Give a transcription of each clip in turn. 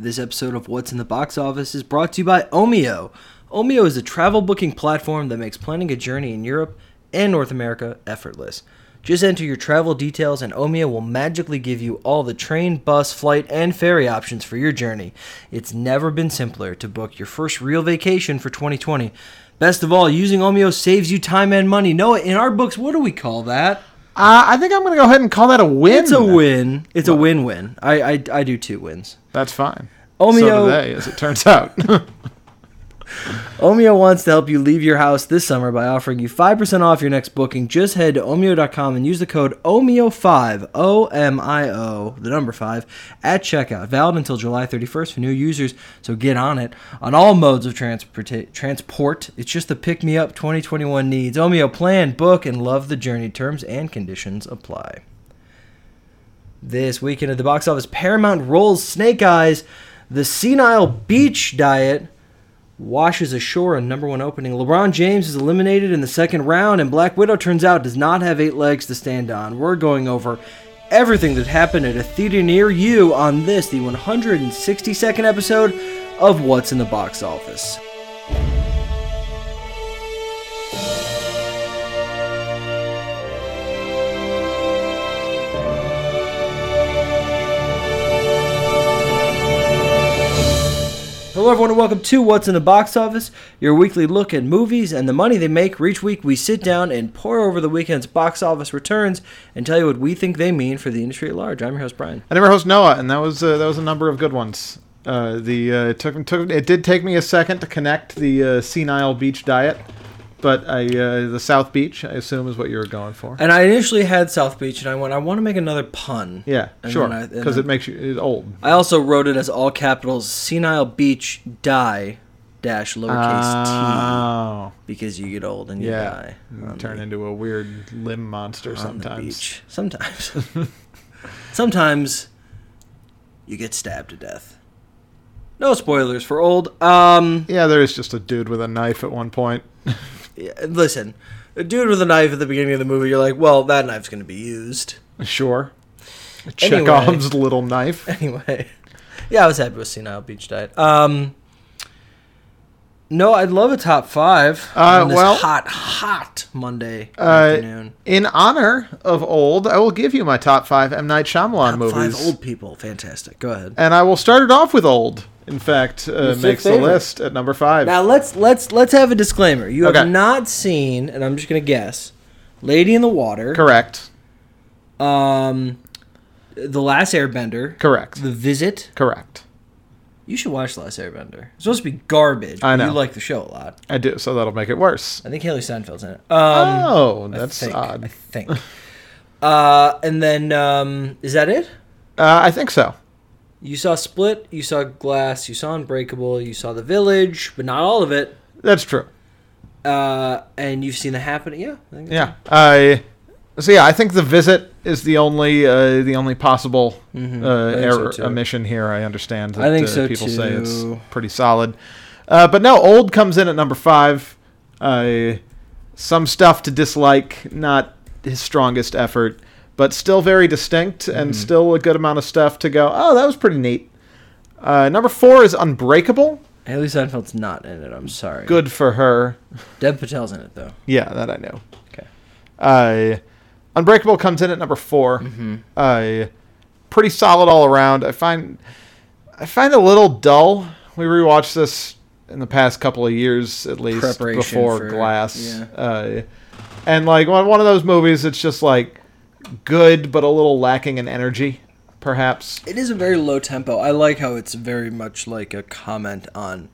This episode of What's in the Box Office is brought to you by Omio. Omio is a travel booking platform that makes planning a journey in Europe and North America effortless. Just enter your travel details and Omio will magically give you all the train, bus, flight, and ferry options for your journey. It's never been simpler to book your first real vacation for 2020. Best of all, using Omio saves you time and money. Noah, in our books, what do we call that? Uh, I think I'm going to go ahead and call that a win. It's a win. It's a win-win. I, I, I do two wins. That's fine. Omio- So do they, as it turns out. Omio wants to help you leave your house this summer by offering you 5% off your next booking. Just head to omio.com and use the code OMIO5, O M I O, the number 5, at checkout. Valid until July 31st for new users, so get on it. On all modes of transporta- transport, it's just the pick me up 2021 needs. Omio plan, book, and love the journey. Terms and conditions apply. This weekend at the box office, Paramount rolls Snake Eyes, the Senile Beach Diet washes ashore a number one opening. LeBron James is eliminated in the second round, and Black Widow turns out does not have eight legs to stand on. We're going over everything that happened at a theater near you on this, the 162nd episode of What's in the Box Office. Hello, everyone, and welcome to What's in the Box Office, your weekly look at movies and the money they make. Each week, we sit down and pour over the weekend's box office returns and tell you what we think they mean for the industry at large. I'm your host, Brian. I never host Noah, and that was uh, that was a number of good ones. Uh, the uh, it took took it did take me a second to connect the uh, senile beach diet, but I uh, the South Beach I assume is what you were going for. And I initially had South Beach, and I went, I want to make another pun. Yeah, And sure, then I- and because it makes you it's old. I also wrote it as all capitals Senile Beach Die dash lowercase Oh, t because you get old and you yeah, die. You turn the- into a weird limb monster sometimes. beach. Sometimes. Sometimes you get stabbed to death. No spoilers for old. Um, Yeah, there is just a dude with a knife at one point. yeah, listen, a dude with a knife at the beginning of the movie. You're like, well, that knife's going to be used Sure, Anyway. Chekhov's little knife. anyway. Yeah, I was happy with Senile Beach Diet. Um, no, I'd love a top five Uh, on this well- hot, hot Monday Uh, afternoon. In honor of old, I will give you my top five M Night Shyamalan Top movies. five old people, fantastic. Go ahead. and I will start it off with old. In fact, uh, makes the list at number five. Now let's let's let's have a disclaimer. You have not seen, and I'm just gonna guess, Lady in the Water, Correct. um, The Last Airbender, Correct. The Visit. Correct. You should watch The Last Airbender. It's supposed to be garbage. I know. You like the show a lot. I do, so that'll make it worse. I think Hailee Steinfeld's in it. Um, oh, I that's think, odd. I think. uh, and then um, is that it? Uh, I think so. You saw Split, you saw Glass, you saw Unbreakable, you saw The Village, but not all of it. That's true. Uh, and you've seen The Happening. Yeah. Yeah. I. So yeah, I think the visit is the only uh, the only possible Mhm. uh, so, error too. omission here. I understand that I think uh, so, people say it's pretty solid, uh, but no, old comes in at number five. Uh, some stuff to dislike, not his strongest effort, but still very distinct and Mm-hmm. still a good amount of stuff to go. Oh, that was pretty neat. Uh, number four is Unbreakable. Hailee Steinfeld's not in it. I'm sorry. Good for her. Dev Patel's in it though. Yeah, that I know. Okay. Uh, Unbreakable comes in at number 4 Mm-hmm. Uh, pretty solid all around. I find I find a little dull. We rewatched this in the past couple of years, at least before for- Glass. yeah. Uh, and like one one of those movies, it's just like good but a little lacking in energy, perhaps. It is a very low tempo. I like how it's very much like a comment on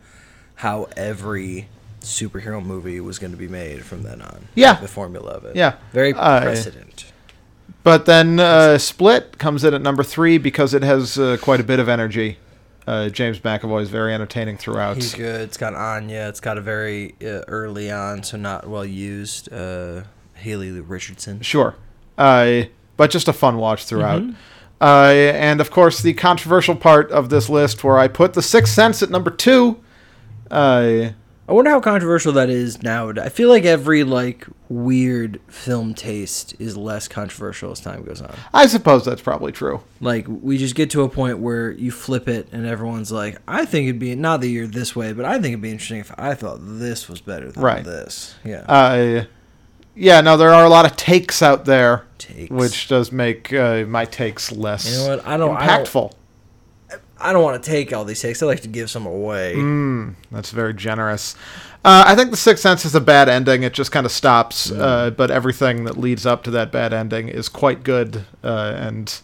how every superhero movie was going to be made from then on. Yeah. The formula of it. Yeah. Very Uh, precedent. But then uh, Split comes in at number three because it has uh, quite a bit of energy. Uh, James McAvoy is very entertaining throughout. He's good. It's got Anya. It's got a very uh, early on, so not well used. Uh, Haley Richardson. Sure. Uh, but just a fun watch throughout. Mm-hmm. Uh, and of course, the controversial part of this list where I put The Sixth Sense at number two. Uh, I wonder how controversial that is now. I feel like every like weird film taste is less controversial as time goes on. I suppose that's probably true. Like we just get to a point where you flip it and everyone's like, I think it'd be not that you're this way, but I think it'd be interesting if I thought this was better than Right. this. Yeah. Uh, yeah, no, there are a lot of takes out there, Takes. which does make uh, my takes less You know what? I don't- I don't- impactful. I don't want to take all these takes. I like to give some away. Mm, that's very generous. Uh, I think The Sixth Sense is a bad ending. It just kind of stops, uh, but everything that leads up to that bad ending is quite good uh, and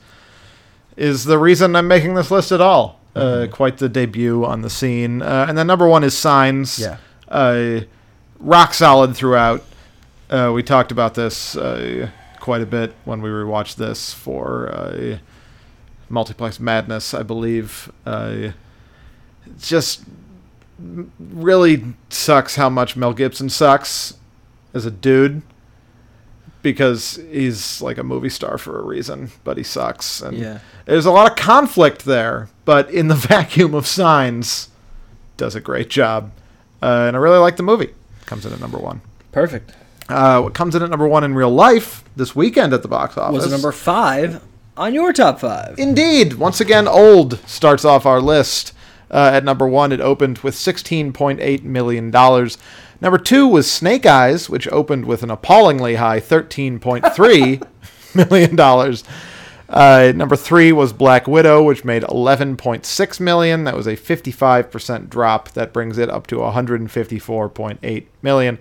is the reason I'm making this list at all. Uh, quite the debut on the scene. Uh, and then number one is Signs. Yeah. Uh, rock solid throughout. Uh, we talked about this uh, quite a bit when we rewatched this for uh, Multiplex Madness, I believe. Uh, just really sucks how much Mel Gibson sucks as a dude because he's like a movie star for a reason, but he sucks. And Yeah. there's a lot of conflict there, but in the vacuum of signs, does a great job. Uh, and I really like the movie. Comes in at number one. Perfect. Uh, what comes in at number one in real life this weekend at the box office? Was number five on your top five? Indeed. Once again, Old starts off our list. Uh, at number one, it opened with $16.8 million. Number two was Snake Eyes, which opened with an appallingly high 13.3 million. dollars. Uh, number three was Black Widow, which made 11.6 million. That was a 55% drop. That brings it up to 154.8 million.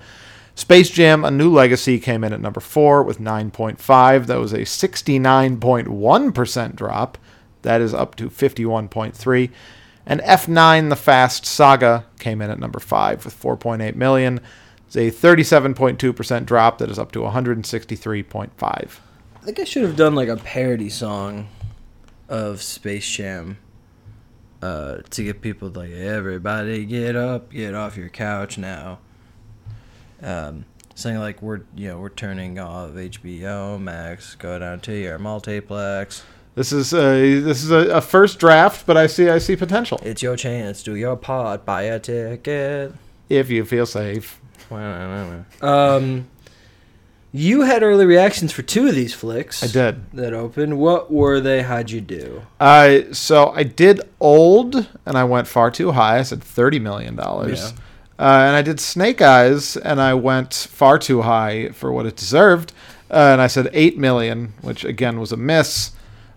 Space Jam: A New Legacy came in at number four with 9.5. That was a 69.1% drop. That is up to 51.3. And F9: The Fast Saga came in at number five with 4.8 million. It's a 37.2% drop. That is up to 163.5. I think I should have done like a parody song of Space Jam uh, to get people like everybody get up, get off your couch now. Um, saying like we're you know we're turning off HBO Max, go down to your multiplex. This is a this is a, a first draft, but I see I see potential It's your chance, do your part, buy a ticket. if you feel safe. Um, you had early reactions for two of these flicks. I did. that opened. What were they? How'd you do? Uh, so I did old, and I went far too high. I said thirty million dollars. Yeah. Uh, and I did Snake Eyes, and I went far too high for what it deserved. Uh, and I said eight million, which again was a miss,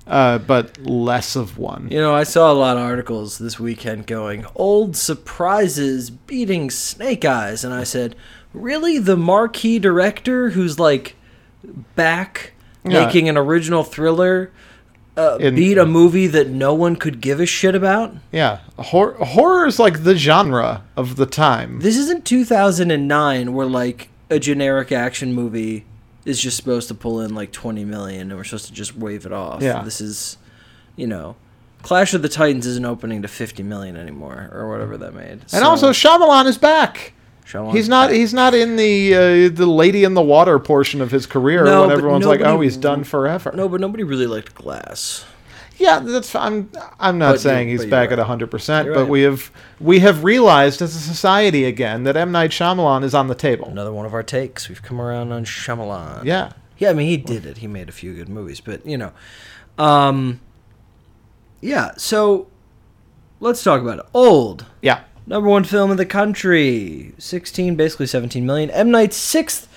uh, but less of one. You know, I saw a lot of articles this weekend going, old surprises beating Snake Eyes. And I said, really? The marquee director who's like back Yeah. making an original thriller uh, In- beat a movie that no one could give a shit about? Yeah, Hor- horror is like the genre of the time. This isn't 2009 where like a generic action movie is just supposed to pull in like 20 million and we're supposed to just wave it off. Yeah. This is, you know, Clash of the Titans isn't opening to 50 million anymore or whatever that made. and also, Shyamalan is back. He's not. He's not in the uh, the lady in the water portion of his career No, when but everyone's like, "Oh, he's done forever." No, but nobody really liked Glass. Yeah, that's. I'm. I'm not But saying you- he's back right. at hundred percent, but right. we have we have realized as a society again that M Night Shyamalan is on the table. Another one of our takes. We've come around on Shyamalan. Yeah. Yeah, I mean he did it. He made a few good movies, but you know, um, yeah. So let's talk about it. Old Yeah. Number one film in the country, sixteen, basically seventeen million. M Night's sixth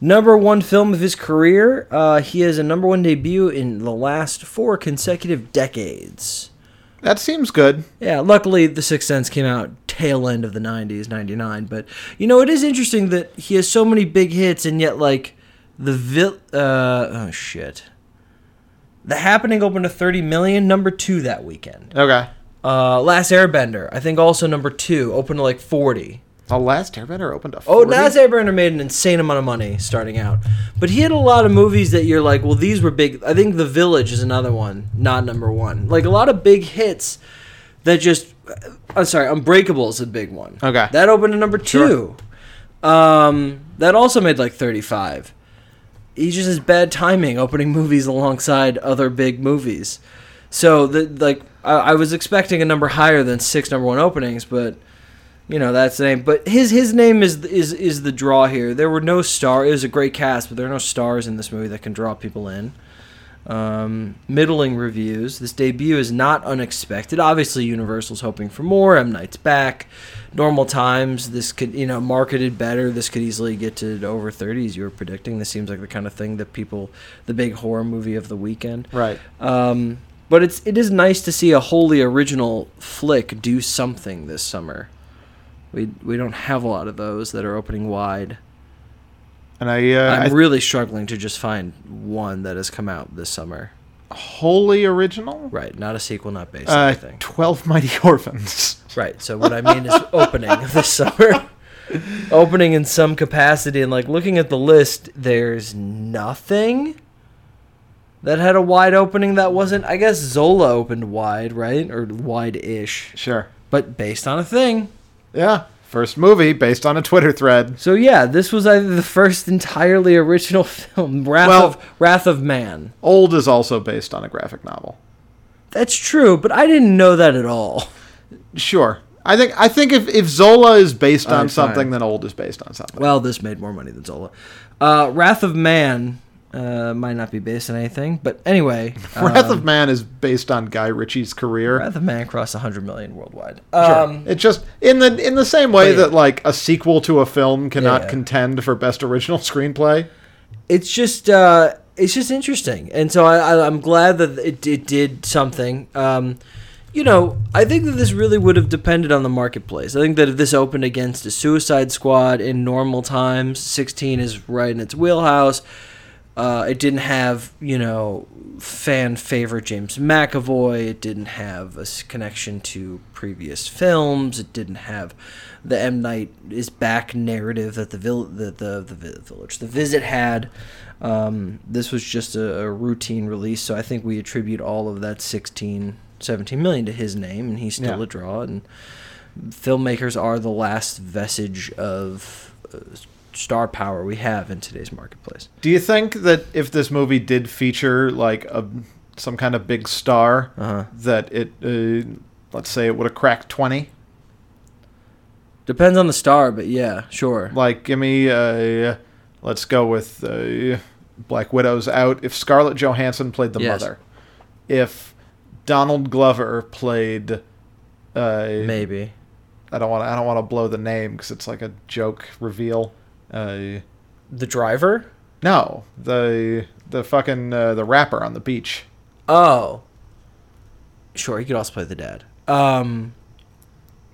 number one film of his career. Uh, he has a number one debut in the last four consecutive decades. That seems good. Yeah, luckily The Sixth Sense came out tail end of the 90s, 99, but you know it is interesting that he has so many big hits and yet like the vil- uh oh shit. The Happening opened to 30 million, number 2 that weekend. Okay. Uh Last Airbender, I think also number 2, opened to like 40. The last Airbender opened to Oh, Last Airbender made an insane amount of money starting out. But he had a lot of movies that you're like, well, these were big. I think The Village is another one, not number one. Like a lot of big hits that just. I'm sorry, Unbreakable is a big one. Okay. That opened to number two. Um, that also made like 35. He just has bad timing opening movies alongside other big movies. So the like I, I was expecting a number higher than six number one openings, but you know that's the name. But his his name is is is the draw here. There were no star. It was a great cast, but there are no stars in this movie that can draw people in. Um, middling reviews. This debut is not unexpected. Obviously, Universal's hoping for more. M Night's back. Normal times. This could you know marketed better. This could easily get to over 30s. You were predicting. This seems like the kind of thing that people, the big horror movie of the weekend. Right. Um, but it's it is nice to see a wholly original flick do something this summer. We we don't have a lot of those that are opening wide. And I, uh, I'm I really struggling to just find one that has come out this summer. wholly original. Right, not a sequel, not based on Uh, anything. Twelve Mighty Orphans. Right. So what I mean is opening this summer. opening in some capacity and like looking at the list, there's nothing that had a wide opening that wasn't I guess Zola opened wide, right? Or wide ish. Sure. But based on a thing. Yeah. First movie based on a Twitter thread. So yeah, this was either the first entirely original film, Wrath Well- of Wrath of Man. Old is also based on a graphic novel. That's true, but I didn't know that at all. Sure. I think I think if, if Zola is based on something, then Old is based on something. Well, this made more money than Zola. Uh, Wrath of Man uh, might not be based on anything, but anyway, Wrath um, of Man is based on Guy Ritchie's career. Wrath of Man crossed 100 million worldwide. Sure. Um, it's just in the in the same way yeah. that like a sequel to a film cannot Yeah. contend for best original screenplay. it's just uh, it's just interesting, and so I, I'm glad that it, it did something. Um, you know, I think that this really would have depended on the marketplace. I think that if this opened against a Suicide Squad in normal times, 16 is right in its wheelhouse. Uh, it didn't have, you know, fan favorite James McAvoy. It didn't have a connection to previous films. It didn't have the M Night is back narrative that the vill- the, the the vi- village, the visit had. Um, this was just a, a routine release, so I think we attribute all of that 16, 17 million to his name, and he's still Yeah. a draw. And filmmakers are the last vestige of uh, star power we have in today's marketplace. Do you think that if this movie did feature like a some kind of big star, Uh-huh. that it uh, let's say it would have cracked twenty? Depends on the star, but yeah, sure. Like, give me uh, let's go with uh, Black Widow's out. If Scarlett Johansson played the Yes. mother, if Donald Glover played, uh, Maybe. I don't want I don't want to blow the name because it's like a joke reveal. Uh, The driver? no, the the fucking uh, the rapper on the beach. Oh. Sure, he could also play the dad. Um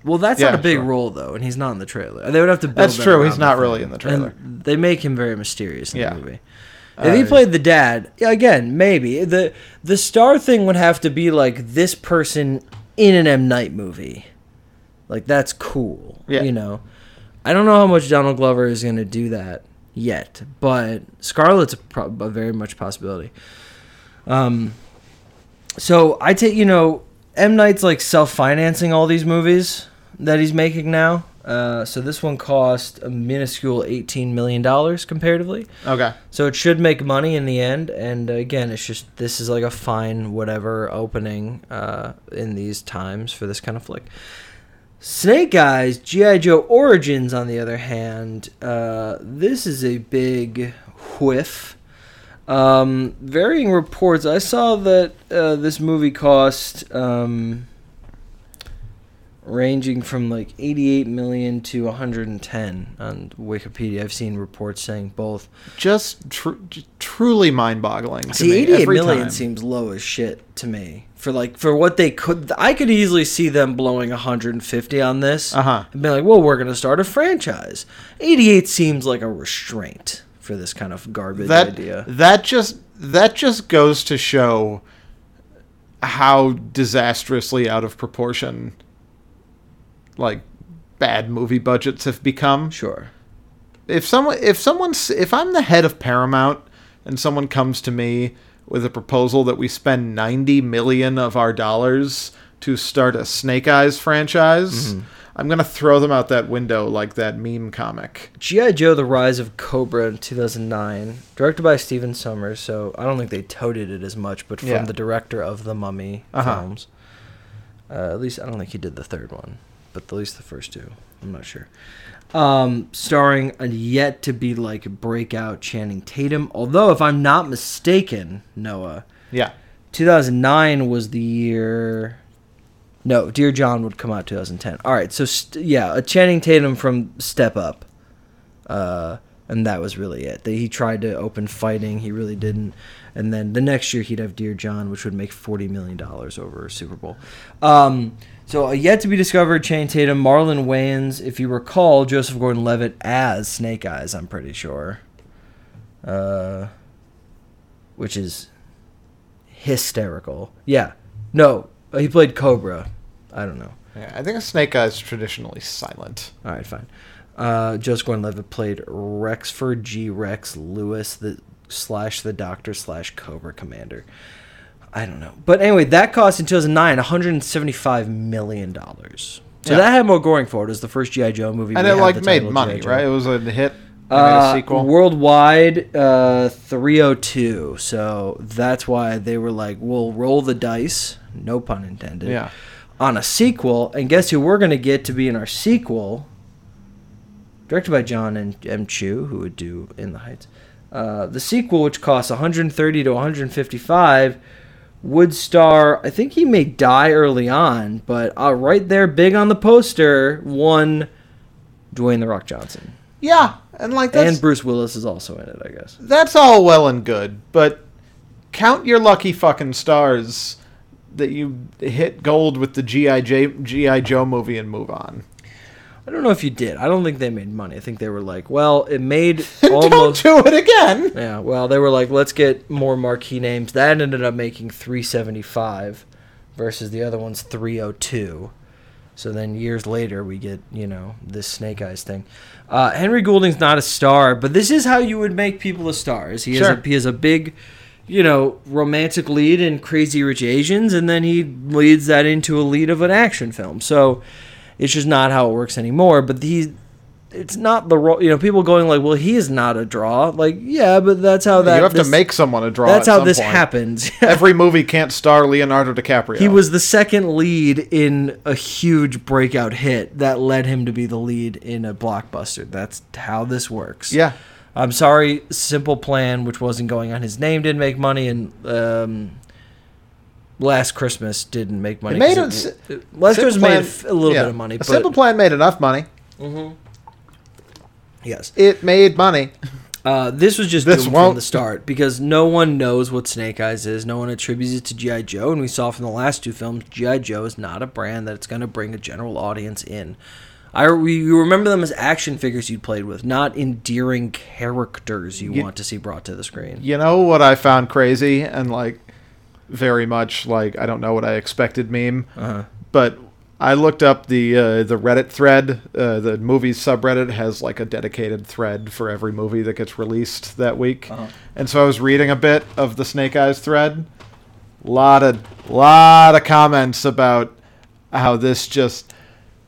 well, that's Yeah, not a big sure. role though, and he's not in the trailer. They would have to build That's true, he's not really in the trailer. And they make him very mysterious in Yeah. the movie. If he Uh, played the dad, yeah, again, maybe the the star thing would have to be like this person in an M Night movie, like that's cool. Yeah. you know, I don't know how much Donald Glover is going to do that yet, but Scarlett's a, pro- a very much possibility. Um, so I take you know M Night's like self financing all these movies that he's making now. Uh, so this one cost a minuscule eighteen million dollars comparatively. Okay. So it should make money in the end. And uh, again, it's just this is like a fine whatever opening uh, in these times for this kind of flick. Snake Eyes, G.I. Joe Origins, on the other hand, uh, this is a big whiff. Um, varying reports. I saw that uh, this movie cost um, ranging from like 88 million to 110 on Wikipedia. I've seen reports saying both. Just, tr- truly mind-boggling. to See, me 88 every million time. seems low as shit to me. For like for what they could, I could easily see them blowing 150 on this Uh-huh. and be like, "Well, we're gonna start a franchise." 88 seems like a restraint for this kind of garbage that idea. that just that just goes to show how disastrously out of proportion like bad movie budgets have become. Sure. If someone if someone's if I'm the head of Paramount and someone comes to me with a proposal that we spend 90 million of our dollars to start a Snake Eyes franchise, Mm-hmm. I'm going to throw them out that window like that meme comic. G.I. Joe: The Rise of Cobra in 2009, directed by Stephen Sommers. So I don't think they toted it as much, but from Yeah. the director of the Mummy Uh-huh. films. Uh, at least I don't think he did the third one. But at least the first two. I'm not sure. Um, starring a yet to be like breakout Channing Tatum. Although, if I'm not mistaken, Noah, Yeah. 2009 was the year. No, Dear John would come out 2010. All right, so st- yeah, a Channing Tatum from Step Up, uh, and that was really it. He tried to open fighting, he really didn't. And then the next year he'd have Dear John, which would make 40 million dollars over a Super Bowl. Um, so a yet to be discovered Channing Tatum, Marlon Wayans, if you recall, Joseph Gordon-Levitt as Snake Eyes. I'm pretty sure, uh, which is hysterical. Yeah. No, he played Cobra. I don't know. Yeah, I think a snake Eyes is traditionally silent. All right, fine. Uh, Joseph Gordon-Levitt played Rexford G. Rex Lewis, the slash the Doctor slash Cobra Commander. I don't know, but anyway, that cost in 2009 175 million dollars. So Yeah. that had more going for it. It was the first GI Joe movie, And it like made money, right? It was a hit. Uh, a sequel. Worldwide, uh, 302. So that's why they were like, we'll roll the dice, no pun intended, Yeah. on a sequel. And guess who we're going to get to be in our sequel? Directed by Jon and M. Chu, who would do In the Heights. Uh, the sequel, which costs 130 to 155, would star. I think he may die early on, but uh, right there, big on the poster, one Dwayne the Rock Johnson. Yeah, and like that's and Bruce Willis is also in it, I guess. that's all well and good, but count your lucky fucking stars that you hit gold with the GI GI Joe movie and move on. I don't know if you did. I don't think they made money. I think they were like, well, it made almost. Don't do it again. yeah, well, they were like, let's get more marquee names. That ended up making 375 versus the other one's 302. So then years later, we get, you know, this Snake Eyes thing. Uh, Henry Golding's not a star, but this is how you would make people a stars. He, Sure. has a, he has a big, you know, romantic lead in Crazy Rich Asians, and then he leads that into a lead of an action film. So it's just not how it works anymore. But he, it's not the role. You know, people going like, "Well, he is not a draw." Like, yeah, but that's how that. you have this- to make someone a draw. That's at how this point. happens. Every movie can't star Leonardo DiCaprio. He was the second lead in a huge breakout hit that led him to be the lead in a blockbuster. That's how this works. Yeah. I'm sorry, Simple Plan, which wasn't going on his name, didn't make money, and um, Last Christmas didn't make money. It made 'cause it- it- Last Christmas made a Plan- little yeah. bit of money, A but Simple Plan made enough money. Mm-hmm. Yes, It made money. Uh, this was just This from the start because no one knows what Snake Eyes is. No one attributes it to GI Joe, and we saw from the last two films, GI Joe is not a brand that's going to bring a general audience in. I we you remember them as action figures you played with, not endearing characters you You- want to see brought to the screen. You know what I found crazy and like very much like I don't know what I expected meme, Uh-huh. but I looked up the uh, the Reddit thread. Uh, the movies subreddit has like a dedicated thread for every movie that gets released that week, Uh-huh. and so I was reading a bit of the Snake Eyes thread. Lot of lot of comments about how this just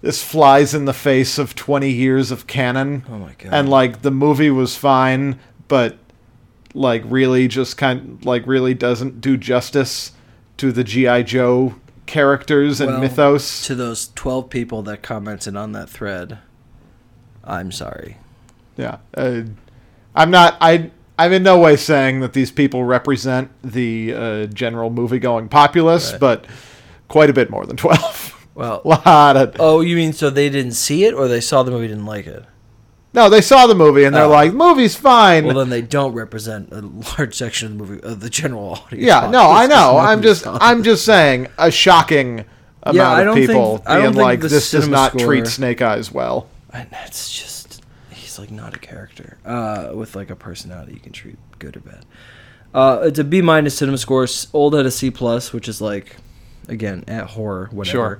this flies in the face of 20 years of canon. Oh my god! And like the movie was fine, but like really just kind like really doesn't do justice to the GI Joe characters and Well, mythos. to those twelve people that commented on that thread, I'm sorry. Yeah. Uh, I'm not I I'm in no way saying that these people represent the uh, general movie-going populace, Right. but quite a bit more than 12. Well, a lot of oh, you mean so they didn't see it, or they saw the movie didn't like it? No, they saw the movie and they're Oh. like, "Movie's fine." Well, then they don't represent a large section of the movie of the general audience. Yeah, no, I know. I'm just, gone. I'm just saying a shocking amount Yeah, I of don't think- people I being like, this does not score- treat Snake Eyes well. And that's just he's like not a character uh, with like a personality you can treat good or bad. Uh, it's a B minus cinema score. Old at a C plus, which is like again at horror whatever. Sure.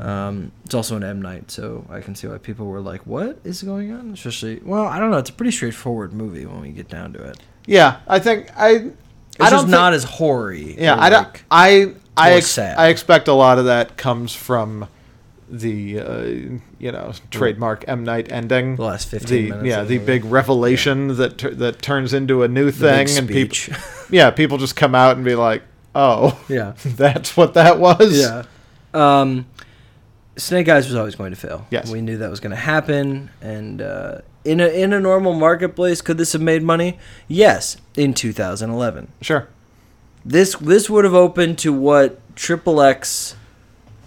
Um, it's also an M night, so I can see why people were like, "What is going on?" Especially, well, I don't know. It's a pretty straightforward movie when we get down to it. Yeah, I think I. It's I just think- not as hoary. Yeah, I don't. like- I I ex-. I expect a lot of that comes from the uh, you know trademark M Night ending. The last 15 The- minutes Yeah, the the big revelation that tur- that turns into a new thing, and people yeah people just come out and be like, oh, yeah. that's what that was. Yeah. Um, Snake Eyes was always going to fail. Yes. we knew that was going to happen. And uh, in a in a normal marketplace, could this have made money? Yes, in 2011. Sure. This this would have opened to what Triple X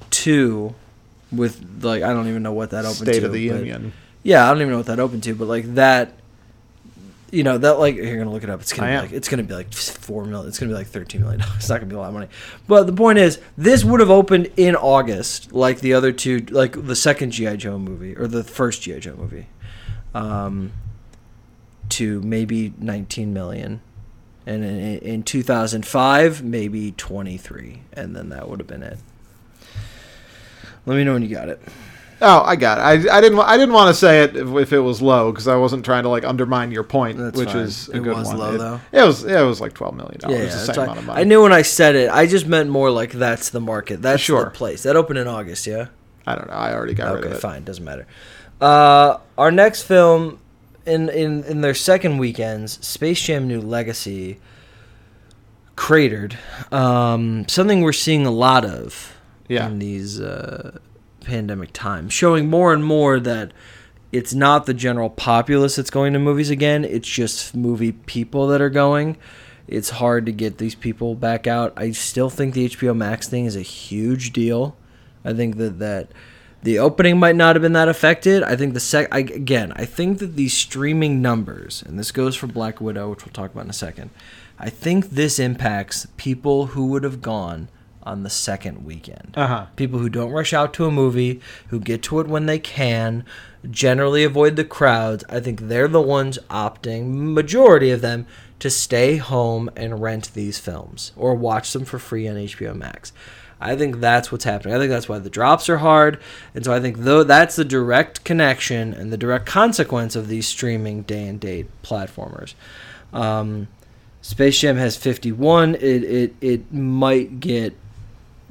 two with like I don't even know what that opened State to. of the Union. Yeah, I don't even know what that opened to, but like that, you know, that like you're gonna look it up. It's gonna I be am. like it's gonna be like four million. It's gonna be like thirteen million dollars. It's not gonna be a lot of money. But the point is, this would have opened in August, like the other two, like the second GI Joe movie or the first GI Joe movie, um, to maybe nineteen million. And in, in 2005, maybe 23, and then that would have been it. Let me know when you got it. Oh, I got it. I, I didn't. I didn't want to say it if, if it was low because I wasn't trying to like undermine your point, That's which fine. is a It good was one. low, it, though. It was. Yeah, it was like twelve million dollars. Yeah, the same amount of money. I knew when I said it. I just meant more like that's the market. That's Sure. the place. That opened in August, yeah. I don't know. I already got rid Okay, of it. fine, doesn't matter. Uh, our next film in in in their second weekends, Space Jam: New Legacy cratered. Um, something we're seeing a lot of Yeah. in these uh, pandemic times, showing more and more that it's not the general populace that's going to movies again. It's just movie people that are going. It's hard to get these people back out. I still think the HBO Max thing is a huge deal. I think that that the opening might not have been that affected. I think the sec I, again, I think that these streaming numbers, and this goes for Black Widow, which we'll talk about in a second. I think this impacts people who would have gone on the second weekend. Uh huh. People who don't rush out to a movie, who get to it when they can, generally avoid the crowds. I think they're the ones opting, majority of them, to stay home and rent these films or watch them for free on HBO Max. I think that's what's happening. I think that's why the drops are hard, and so I think though that's the direct connection and the direct consequence of these streaming day and date platformers. Um, Space Jam has 51. It it it might get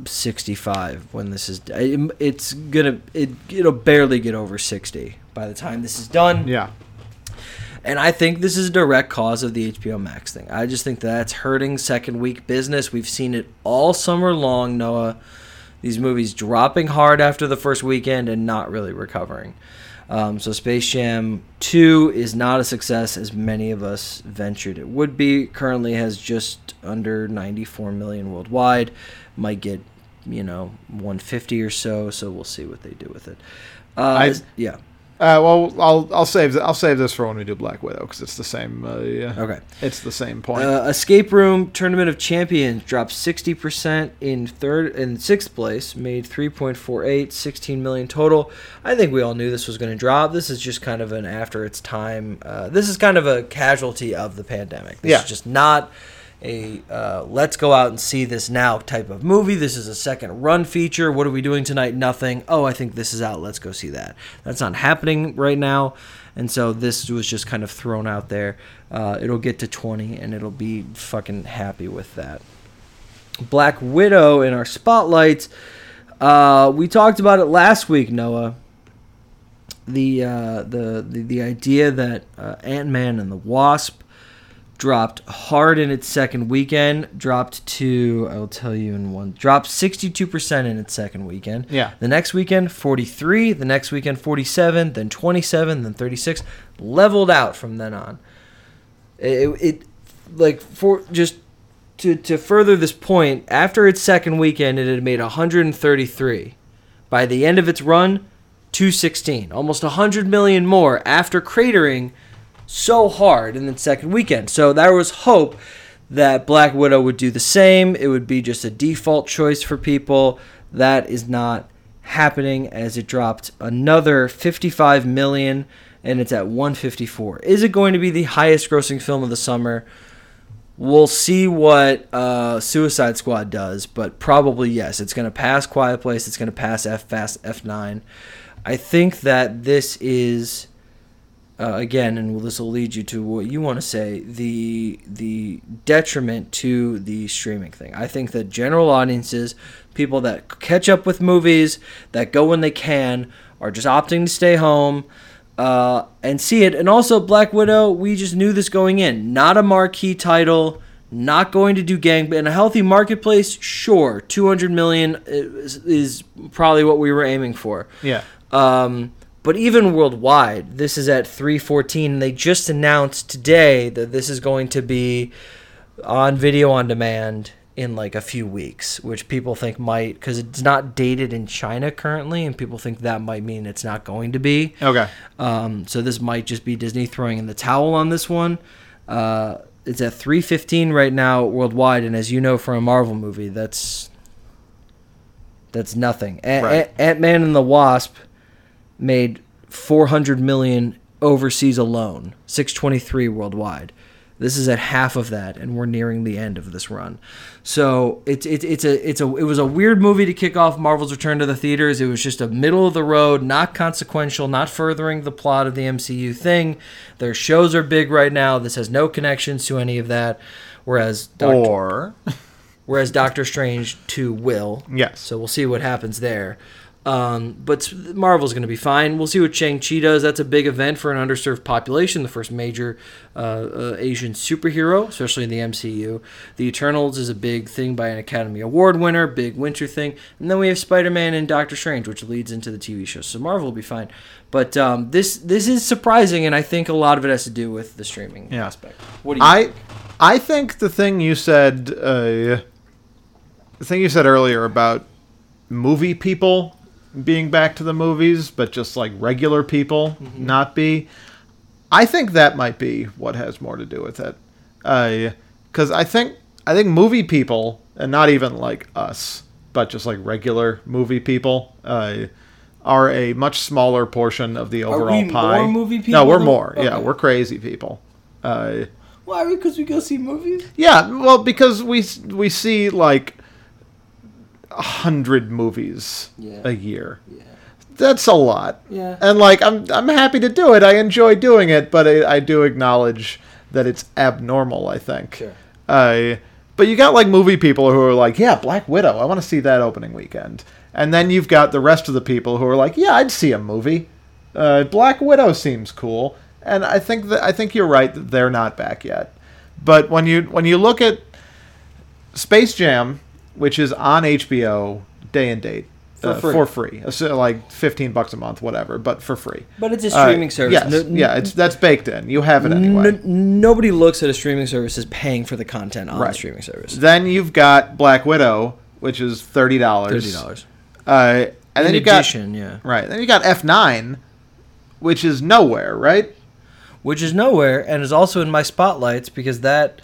65 when this is it, it's gonna it it'll barely get over 60 by the time this is done. Yeah. and i think this is a direct cause of the hbo max thing. I just think that's hurting second week business. We've seen it all summer long noah. These movies dropping hard after the first weekend and not really recovering. Um, so space jam 2 is not a success as many of us ventured it would be. Currently has just under 94 million worldwide might get you know 150 or so so we'll see what they do with it uh, I- yeah Uh, well, I'll I'll save I'll save this for when we do Black Widow because it's the same. Uh, yeah, okay it's the same point. Uh, Escape Room Tournament of Champions dropped 60% in third in sixth place, made 3.48, 16 million total. I think we all knew this was going to drop. This is just kind of an after its time. Uh, this is kind of a casualty of the pandemic. This Yeah. is just not a uh, let's go out and see this now type of movie. This is a second run feature. What are we doing tonight? Nothing. Oh, I think this is out. Let's go see that. That's not happening right now. And so this was just kind of thrown out there. Uh, it'll get to 20 and it'll be fucking happy with that. Black Widow in our spotlights. Uh, we talked about it last week, Noah. The uh, the, the the idea that uh, Ant Man and the Wasp dropped hard in its second weekend. Dropped to I will tell you in one. Dropped sixty two percent in its second weekend. Yeah. The next weekend forty three. The next weekend forty seven. Then twenty seven. Then thirty six. Leveled out from then on. It, it like for just to to further this point. After its second weekend, it had made one hundred and thirty three. By the end of its run, 216, almost 100 million more after cratering so hard in the second weekend. So there was hope that Black Widow would do the same. It would be just a default choice for people. That is not happening as it dropped another 55 million and it's at 154. Is it going to be the highest grossing film of the summer? We'll see what uh, Suicide Squad does, but probably yes. It's going to pass Quiet Place. It's going to pass F Fast F9. I think that this is uh, again, and this will lead you to what you want to say the the detriment to the streaming thing. I think that general audiences, people that catch up with movies, that go when they can, are just opting to stay home uh, and see it. And also, Black Widow, we just knew this going in. Not a marquee title, Not going to do gang but in a healthy marketplace. Sure, 200 million is, is probably what we were aiming for. Yeah. Um, but even worldwide, this is at 314. And they just announced today that this is going to be on video on demand in like a few weeks, which people think might, because it's not dated in China currently, and people think that might mean it's not going to be. Okay. Um, so this might just be Disney throwing in the towel on this one. Uh, it's at 315 right now worldwide, and as you know from a Marvel movie, that's that's nothing. A- Right. A- Ant-Man and the Wasp made 400 million overseas alone, 623 worldwide. This is at half of that, and we're nearing the end of this run. So it's it's it's a it's a it was a weird movie to kick off Marvel's return to the theaters. It was just a middle of the road, not consequential, not furthering the plot of the MCU thing. Their shows are big right now. This has no connections to any of that. Whereas Doctor, Or whereas Doctor Strange 2 will. Yes. So we'll see what happens there. Um, but Marvel's going to be fine. We'll see what Shang-Chi does. That's a big event for an underserved population, the first major uh, uh, Asian superhero, especially in the MCU. The Eternals is a big thing by an Academy Award winner, big winter thing. And then we have Spider-Man and Doctor Strange, which leads into the TV show. So Marvel will be fine. But um, this this is surprising, and I think a lot of it has to do with the streaming Yeah. aspect. What do you I I think the thing you said uh, the thing you said earlier about movie people being back to the movies, but just like regular people not be. I think that might be what has more to do with it, because I think I think movie people, and not even like us, but just like regular movie people, uh, are a much smaller portion of the Are overall we pie. more movie No, we're than- more. Yeah, we're crazy people. Uh, Why? Because we go see movies. yeah, well, because we we see like hundred movies Yeah. a year. Yeah. That's a lot. Yeah. And like, I'm I'm happy to do it. I enjoy doing it, but I, I do acknowledge that it's abnormal. I think. Sure. Uh, but you got like movie people who are like, yeah, Black Widow. I want to see that opening weekend. And then you've got the rest of the people who are like, yeah, I'd see a movie. Uh, Black Widow seems cool. And I think that I think you're right that they're not back yet. But when you when you look at Space Jam, which is on HBO day and date For uh, free. for free, so like fifteen bucks a month, whatever, but for free. But it's a Uh, streaming service. Yes, No- yeah, it's that's baked in. You have it anyway. N- nobody looks at a streaming service as paying for the content on Right. the streaming service. Then you've got Black Widow, which is thirty dollars. Thirty dollars. Uh, and In then you got yeah, right. Then you got F nine, which is nowhere, right? which is nowhere and is also in my spotlights because that,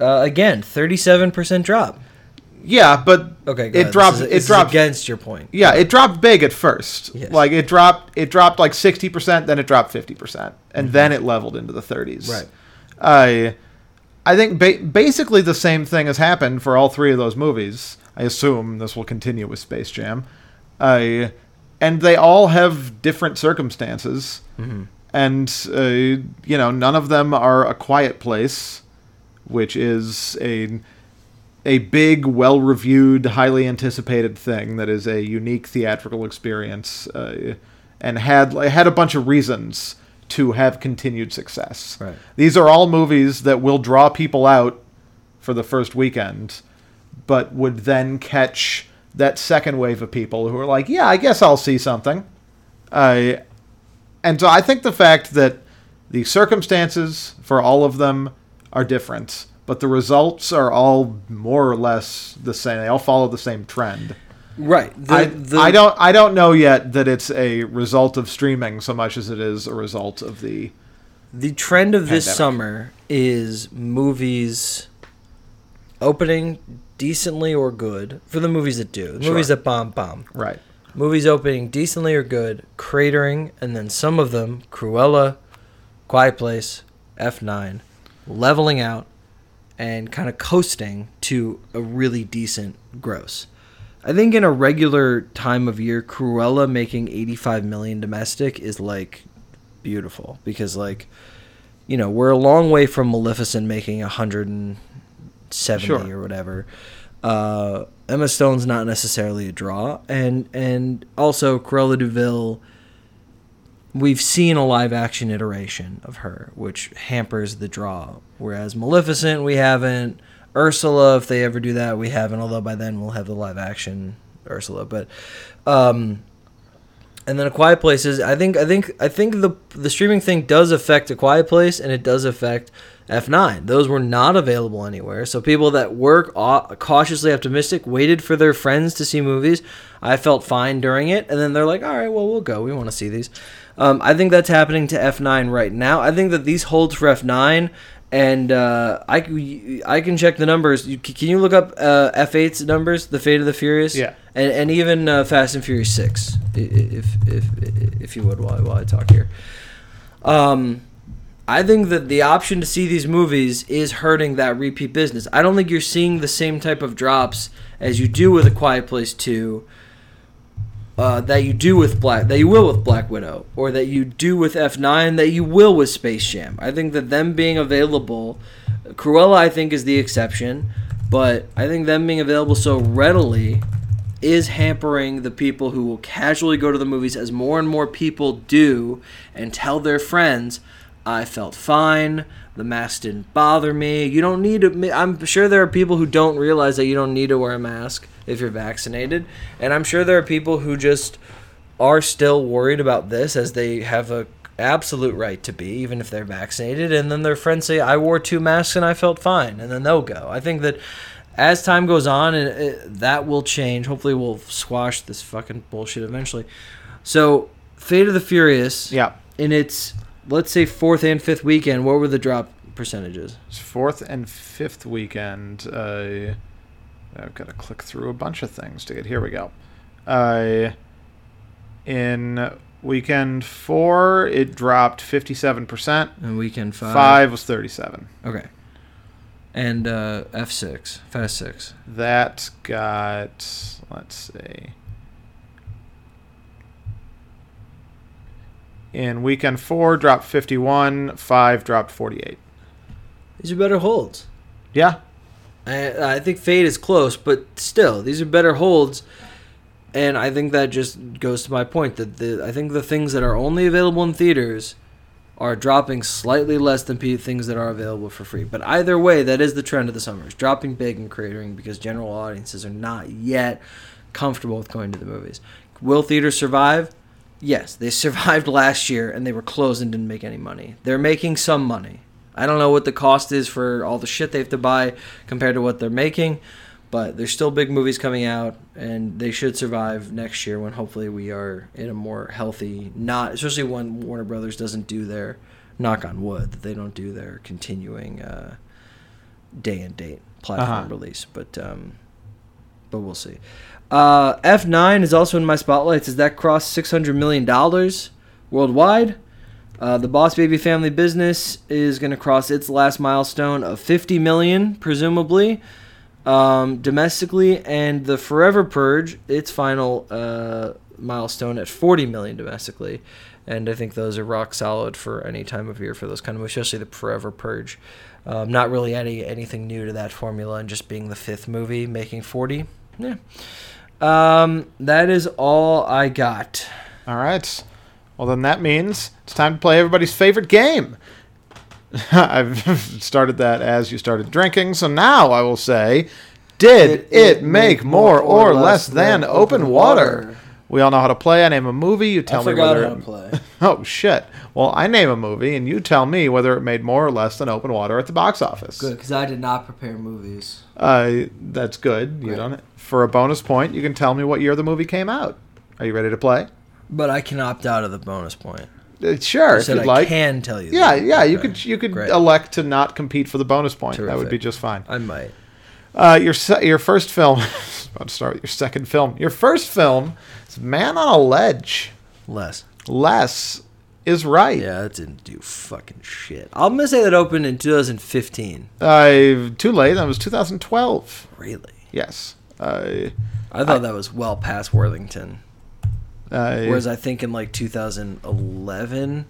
uh, again, thirty-seven percent drop. Yeah, but Okay, it ahead. dropped. Is- it dropped. against your point. Yeah, it dropped big at first. Yes. Like it dropped. It dropped like sixty percent. Then it dropped fifty percent, and then it leveled into the thirties. Right. I, I think ba- basically the same thing has happened for all three of those movies. I assume this will continue with Space Jam. I, and they all have different circumstances, and uh, you know none of them are a Quiet Place, which is a a big, well-reviewed, highly anticipated thing that is a unique theatrical experience, uh, and had had a bunch of reasons to have continued success. Right. These are all movies that will draw people out for the first weekend, but would then catch that second wave of people who are like, "Yeah, I guess I'll see something." Uh, and so I think the fact that the circumstances for all of them are different, but the results are all more or less the same. They all follow the same trend. Right. The, I, the, I don't I don't know yet that it's a result of streaming so much as it is a result of the The trend of this summer is movies opening decently or good for the movies that do. The Sure. Movies that bomb bomb. right. Movies opening decently or good, cratering, and then some of them, Cruella, Quiet Place, F9, leveling out and kind of coasting to a really decent gross. I think in a regular time of year, Cruella making 85 million domestic is like beautiful because like you know, we're a long way from Maleficent making 170 Sure. or whatever. Uh, Emma Stone's not necessarily a draw, and and also Cruella de Vil. We've seen a live action iteration of her, which hampers the draw. Whereas Maleficent, we haven't. Ursula, if they ever do that, we haven't. Although by then we'll have the live action Ursula. But, um, and then A Quiet Place is. I think. I think. I think the the streaming thing does affect A Quiet Place, and it does affect F9. Those were not available anywhere. So people that were cautiously optimistic waited for their friends to see movies. I felt fine during it, and then they're like, "All right, well, we'll go. We want to see these." Um, I think that's happening to F9 right now. I think that these holds for F9, and uh, I I can check the numbers. You, can you look up uh, F8's numbers, The Fate of the Furious? Yeah. and, and even uh, Fast and Furious Six, i- i- if if if you would while while I talk here. Um, I think that the option to see these movies is hurting that repeat business. I don't think you're seeing the same type of drops as you do with A Quiet Place Two. Uh, that you do with Black, that you will with Black Widow, or that you do with F9, that you will with Space Jam. I think that them being available, Cruella, I think, is the exception, but I think them being available so readily is hampering the people who will casually go to the movies as more and more people do and tell their friends, I felt fine. The mask didn't bother me. You don't need to. I'm sure there are people who don't realize that you don't need to wear a mask if you're vaccinated. And I'm sure there are people who just are still worried about this as they have a absolute right to be even if they're vaccinated and then their friends say I wore two masks and I felt fine and then they'll go. I think that as time goes on and it, that will change. Hopefully we'll squash this fucking bullshit eventually. So, Fate of the Furious Yeah. in its let's say fourth and fifth weekend, what were the drop percentages? Fourth and fifth weekend. Uh, I've got to click through a bunch of things to get. Here we go. Uh, in weekend four, it dropped fifty-seven percent. And weekend five. Five was thirty-seven. Okay. And uh, F six, Fast six. That got let's see. In weekend four, dropped fifty-one. Five dropped forty-eight. These are better holds. Yeah, I, I think Fate is close, but still, these are better holds. And I think that just goes to my point that the I think the things that are only available in theaters are dropping slightly less than p- things that are available for free. But either way, that is the trend of the summer. It's dropping big and cratering because general audiences are not yet comfortable with going to the movies. Will theaters survive? Yes, they survived last year and they were closed and didn't make any money. They're making some money. I don't know what the cost is for all the shit they have to buy compared to what they're making, but there's still big movies coming out and they should survive next year when hopefully we are in a more healthy not especially when Warner Brothers doesn't do their knock on wood that they don't do their continuing uh, day and date platform Uh-huh. release, but um, but we'll see. Uh, F9 is also in my spotlights. Is that crossed six hundred million dollars worldwide? Uh, the Boss Baby Family Business is going to cross its last milestone of fifty million, presumably, um, domestically, and the Forever Purge its final uh, milestone at forty million domestically. And I think those are rock solid for any time of year for those kind of movies, especially the Forever Purge. Um, not really any anything new to that formula, and just being the fifth movie making forty. Yeah. Um, that is all I got. All right. Well, then that means it's time to play everybody's favorite game. I've started that as you started drinking, so now I will say, did it make more or less than open water? We all know how to play. I name a movie. You tell I me whether. how to play. Oh shit! Well, I name a movie, and you tell me whether it made more or less than open water at the box office. Good, because I did not prepare movies. Uh, that's good. You Great. don't. For a bonus point, you can tell me what year the movie came out. Are you ready to play? But I can opt out of the bonus point. Uh, sure, You if you'd I like. can tell you. Yeah, that. yeah, you could you could Great. elect to not compete for the bonus point. That would be just fine. I might. Uh, your se- your first film. about to start with your second film. Your first film is Man on a Ledge. Less. Less is right. Yeah, that didn't do fucking shit. I'm gonna say that opened in 2015. I too late. That was 2012. Really? Yes. Uh, I thought that was well past Worthington. uh, Whereas I think in like 2011,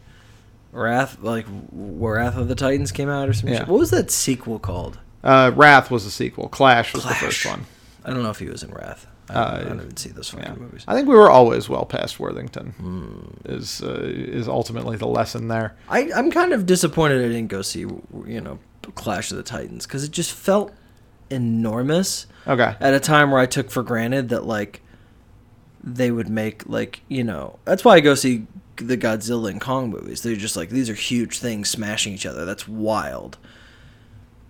Wrath, like Wrath of the Titans came out or some Yeah. shit. What was that sequel called? uh, Wrath was the sequel. Clash was Clash. the first one. I don't know if he was in Wrath. I don't, Uh, I don't even see those fucking Yeah. movies. I think we were always well past Worthington. Hmm. Is uh, is ultimately the lesson there. I, I'm kind of disappointed I didn't go see, you know, Clash of the Titans because it just felt enormous Okay. at a time where I took for granted that like they would make like you know that's why I go see the Godzilla and Kong movies. They're just like these are huge things smashing each other. That's wild.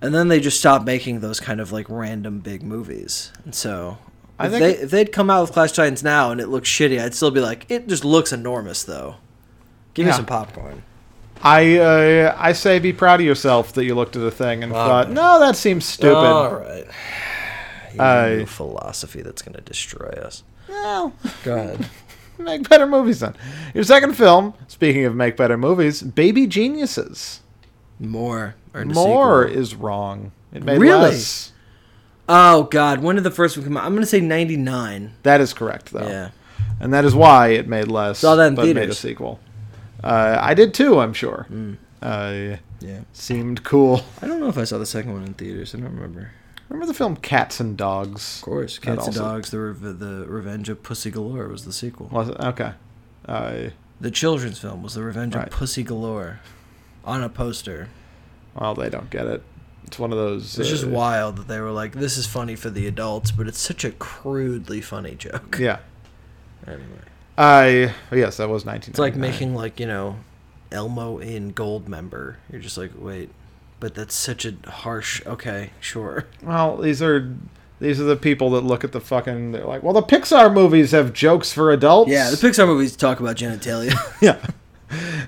And then they just stopped making those kind of like random big movies. And so I if, think- they, if they'd come out with Clash Titans now and it looks shitty, I'd still be like, it just looks enormous though. Give me some popcorn. I uh, I say be proud of yourself that you looked at a thing and Wow. thought, no, that seems stupid. All right. You I- new philosophy that's going to destroy us. Well, Go ahead. make better movies then. Your second film, speaking of make better movies, Baby Geniuses. More. Or in the More is wrong. It made Really? less. Oh God! When did the first one come out? I'm gonna say '99. That is correct, though. Yeah. And that is why it made less, Saw that in but made a sequel. Uh, I did too, I'm sure. Mm. Uh, Yeah. seemed cool. I don't know if I saw the second one in theaters. I don't remember. Remember the film Cats and Dogs? Of course, That Cats and also- Dogs. The Rev- the Revenge of Pussy Galore was the sequel. Was it? Okay. Uh, The children's film was the Revenge Right. of Pussy Galore, on a poster. well, they don't get it. It's one of those. It's just uh, wild that they were like, "This is funny for the adults," but it's such a crudely funny joke. Yeah. Anyway, I yes, that was 19. it's like making like you know, Elmo in Gold Member. You're just like, wait, but that's such a harsh. Okay, sure. Well, these are these are the people that look at the fucking. They're like, well, the Pixar movies have jokes for adults. Yeah, the Pixar movies talk about genitalia. yeah.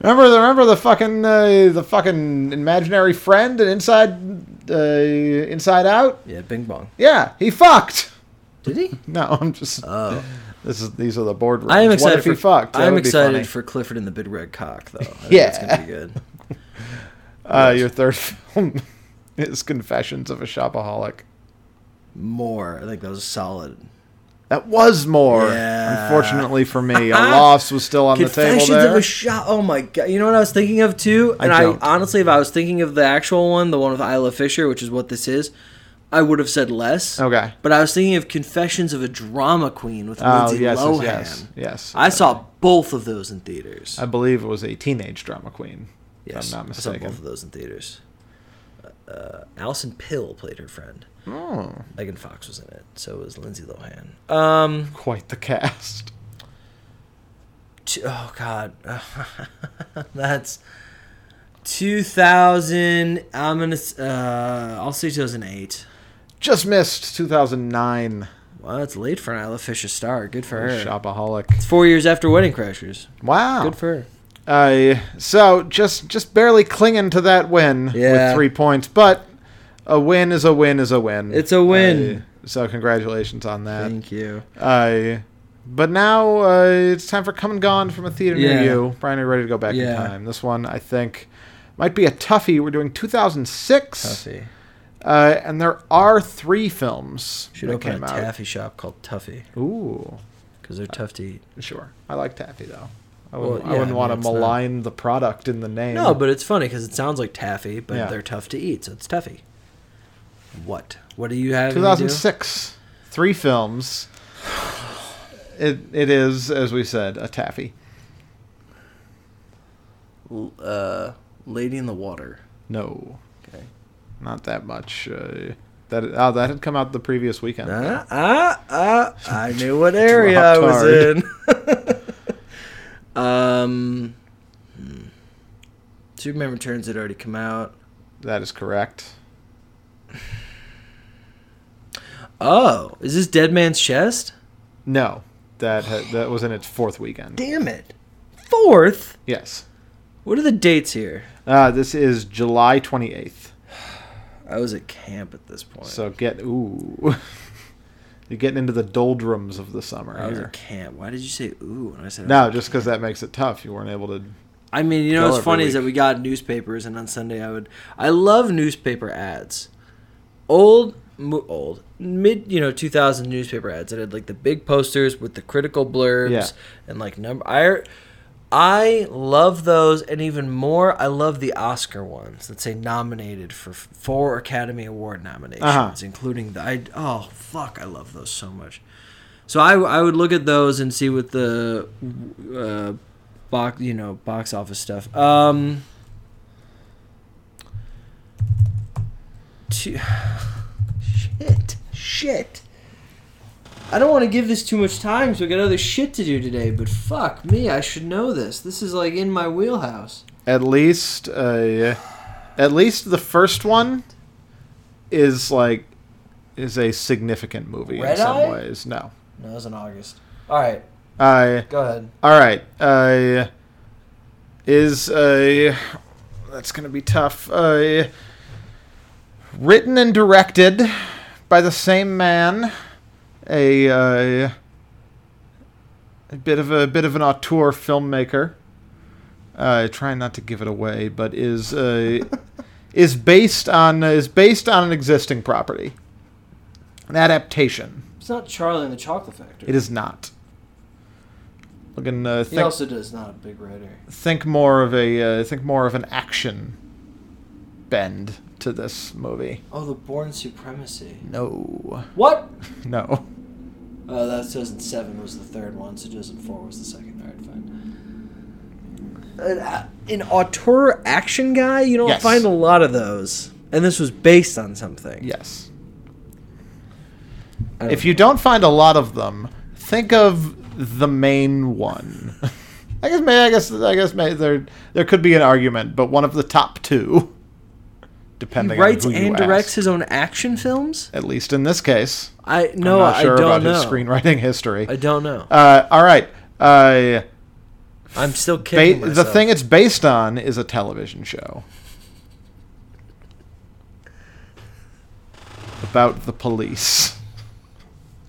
remember the remember the fucking uh, the fucking imaginary friend and inside uh, Inside Out. yeah, Bing Bong. Yeah, he fucked. Did he? No, I'm just. Oh. This is these are the boardrooms. I am excited for fucked? That I'm excited for Clifford and the Big Red Cock, though. I Yeah. it's gonna be good. Uh, your third film is Confessions of a Shopaholic. More, I think that was solid. That was more. Yeah. Unfortunately for me, a loss was still on the table there. of a shot. Oh my god! You know what I was thinking of too? And I, don't. honestly, if I was thinking of the actual one, the one with Isla Fisher, which is what this is, I would have said less. okay. But I was thinking of Confessions of a Drama Queen with Oh Lindsay yes, Lohan. yes, yes, yes. I saw both of those in theaters. I believe it was a teenage drama queen. yes, I'm not mistaken. I saw both of those in theaters. Uh, Alison Pill played her friend. Oh, Megan Fox was in it. So was Lindsay Lohan. Um, quite the cast. t- oh God, that's two thousand. I'm gonna. Uh, I'll say two thousand eight. Just missed 2009. Wow, that's late for an Isla Fisher star. Good for her. Shopaholic. It's four years after Wedding Crashers. Wow. Good for her. Uh, so just just barely clinging to that win Yeah. with three points, but a win is a win is a win. It's a win. Uh, so congratulations on that. Thank you. Uh, but now uh, it's time for Come and Gone from a theater near you. Brian, are you ready to go back Yeah. in time? This one, I think, might be a toughie. We're doing 2006. Tuffy. Uh, and there are three films Should open came a out. taffy shop called Tuffy Ooh, because they're tough to eat. sure. I like taffy, though. I Well, wouldn't, I yeah, wouldn't I want to it's not- malign the product in the name. No, but it's funny because it sounds like taffy, but Yeah. they're tough to eat, so it's taffy. What? What do you have? me do? 2006. Three films. It it is, as we said, a taffy. L- Uh, Lady in the Water. No, Okay. not that much. Uh, that oh, that had come out the previous weekend. Ah, ah, ah! I knew what area I was in. um, hmm. Superman Returns had already come out. That is correct. Oh, is this Dead Man's Chest? No, that had, that was in its fourth weekend. Damn it! Fourth. Yes. What are the dates here? Uh, this is July 28th. I was at camp at this point. So get ooh. You're getting into the doldrums of the summer I was here. camp. Why did you say ooh when I said No, was at just because that makes it tough. You weren't able to. I mean, you know what's funny is that we got newspapers, and on Sunday I would. I love newspaper ads. Old, old, mid, you know, two thousand newspaper ads that had like the big posters with the critical blurbs Yeah. and like number. I, I love those, and even more, I love the Oscar ones that say nominated for four Academy Award nominations, Uh-huh. including the. I oh fuck, I love those so much. So I, I would look at those and see what the uh, box you know box office stuff. Um, two. shit. Shit. I don't want to give this too much time, so I got other shit to do today. But fuck me, I should know this. This is like in my wheelhouse. At least, uh, at least the first one is like is a significant movie Red in some Eye? ways. No. No, it was in August. All right, Uh, go ahead. all right. Uh, is uh, that's gonna be tough. Uh, written and directed by the same man. A uh, a bit of a bit of an auteur filmmaker. Uh, trying not to give it away, but is uh, is based on is based on an existing property. An adaptation. It's not Charlie and the Chocolate Factory. It is not. Looking, uh, He also does not a big writer. think more of a uh, think more of an action bend to this movie. Oh, the Bourne Supremacy. No, What? no. Oh, that 2007 was the third one, so 2004 was the second. All right, fine. An, uh, an auteur action guy, you don't Yes. find a lot of those. And this was based on something. Yes. I don't If you don't find a lot of them, think of the main one. I guess, may I guess, I guess, may, there there could be an argument, but one of the top two, depending he writes on who you and directs ask. his own action films. At least in this case, I no, I'm not sure I don't about know. his screenwriting history. I don't know. Uh, all right. Uh, I'm still ba- kicking the thing it's based on is a television show about the police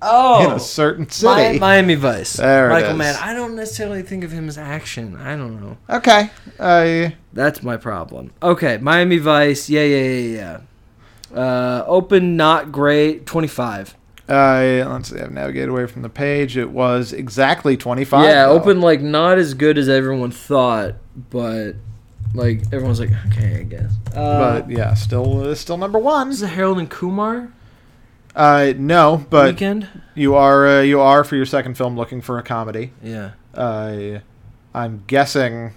oh, in a certain city. Mi- Miami Vice. There it Michael is. Mann. I don't necessarily think of him as action. I don't know. okay. Uh, That's my problem. Okay, Miami Vice. Yeah, yeah, yeah, yeah. Uh, open, not great. Twenty-five. I let's see. I've navigated away from the page. It was exactly 25. yeah, though. open like not as good as everyone thought, but like everyone's like, okay, I guess. Uh, But yeah, still uh, still number one. is it Harold and Kumar Uh, no, but weekend? you are uh, you are for your second film looking for a comedy. Yeah. Uh, I'm guessing.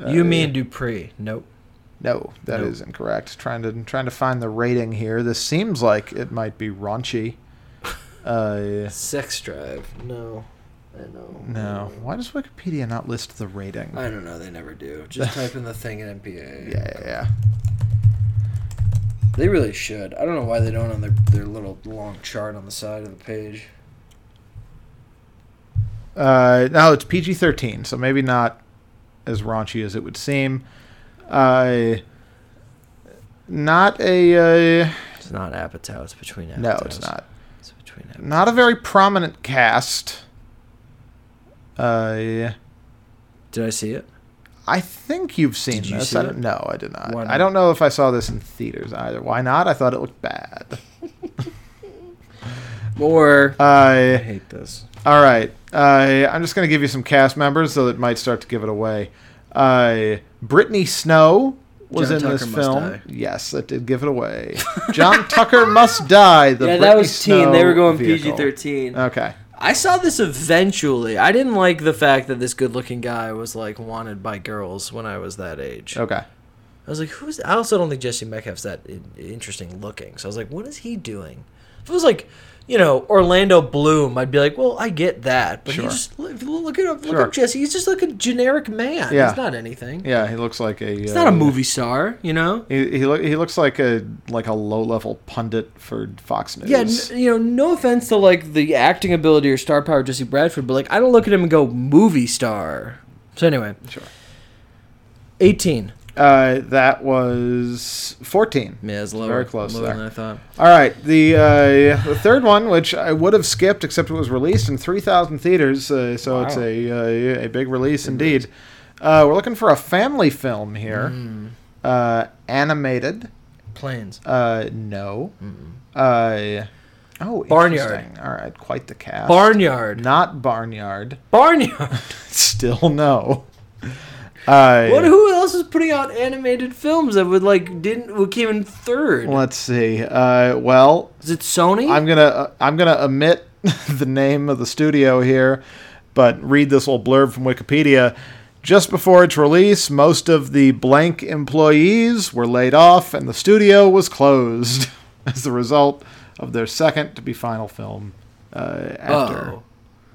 Uh, you, mean Dupree. Nope. No, that is Nope. incorrect. Trying to trying to find the rating here. This seems like it might be raunchy. Uh, Sex Drive. No. I know. no. Why does Wikipedia not list the rating? I don't know. They never do. Just type in the thing in MPA. Yeah, yeah, yeah. They really should. I don't know why they don't on their their little long chart on the side of the page. Uh, no, it's PG-13, so maybe not as raunchy as it would seem. Uh, not a uh, It's not Apatow. It's between Apatow. no, it's not. It's between Apatow. Not a very prominent cast. Uh, Did I see it? I think you've seen Did you this. see I don't, no, I did not. Why I don't know if I saw this in theaters either. Why not? I thought it looked bad. Or I Uh, hate this. all right. Uh, I'm just going to give you some cast members, so it might start to give it away. Uh, Brittany Snow was John in this Tucker Must film. Yes, that did give it away. John Tucker Must Die. The yeah, that was teen. They were going. PG thirteen. Okay. I saw this eventually. I didn't like the fact that this good-looking guy was like wanted by girls when I was that age. Okay. I was like, who's? I also don't think Jesse Metcalfe's that interesting looking. So I was like, what is he doing? If it was like, you know, Orlando Bloom, I'd be like, well, I get that. But Sure. he just look, at look Sure. at Jesse. He's just like a generic man. Yeah. He's not anything. Yeah, he looks like a. He's not a uh, movie star, you know. He he, look, he looks like a like a low level pundit for Fox News. Yeah, n- you know, no offense to like the acting ability or star power of Jesse Bradford, but like I don't look at him and go movie star. So anyway, sure. eighteen. Uh, that was fourteen. Yeah, it's lower, Very close lower there. than I thought. All right, the uh, the third one, which I would have skipped, except it was released in three thousand theaters, uh, so it's Wow. a uh, a big release indeed. Uh, we're looking for a family film here, Mm. uh, animated. Planes. Uh, no. Mm-mm. Uh, oh, Barnyard. All right, quite the cast. Barnyard. not Barnyard. Barnyard. Still no. Uh, what? Who else is putting out animated films that would like didn't who came in third? Let's see. Uh, well, Is it Sony? I'm gonna uh, I'm gonna omit the name of the studio here, but read this little blurb from Wikipedia. Just before its release, most of the blank employees were laid off, and the studio was closed. as the result of their second to be final film. Uh, after, Oh,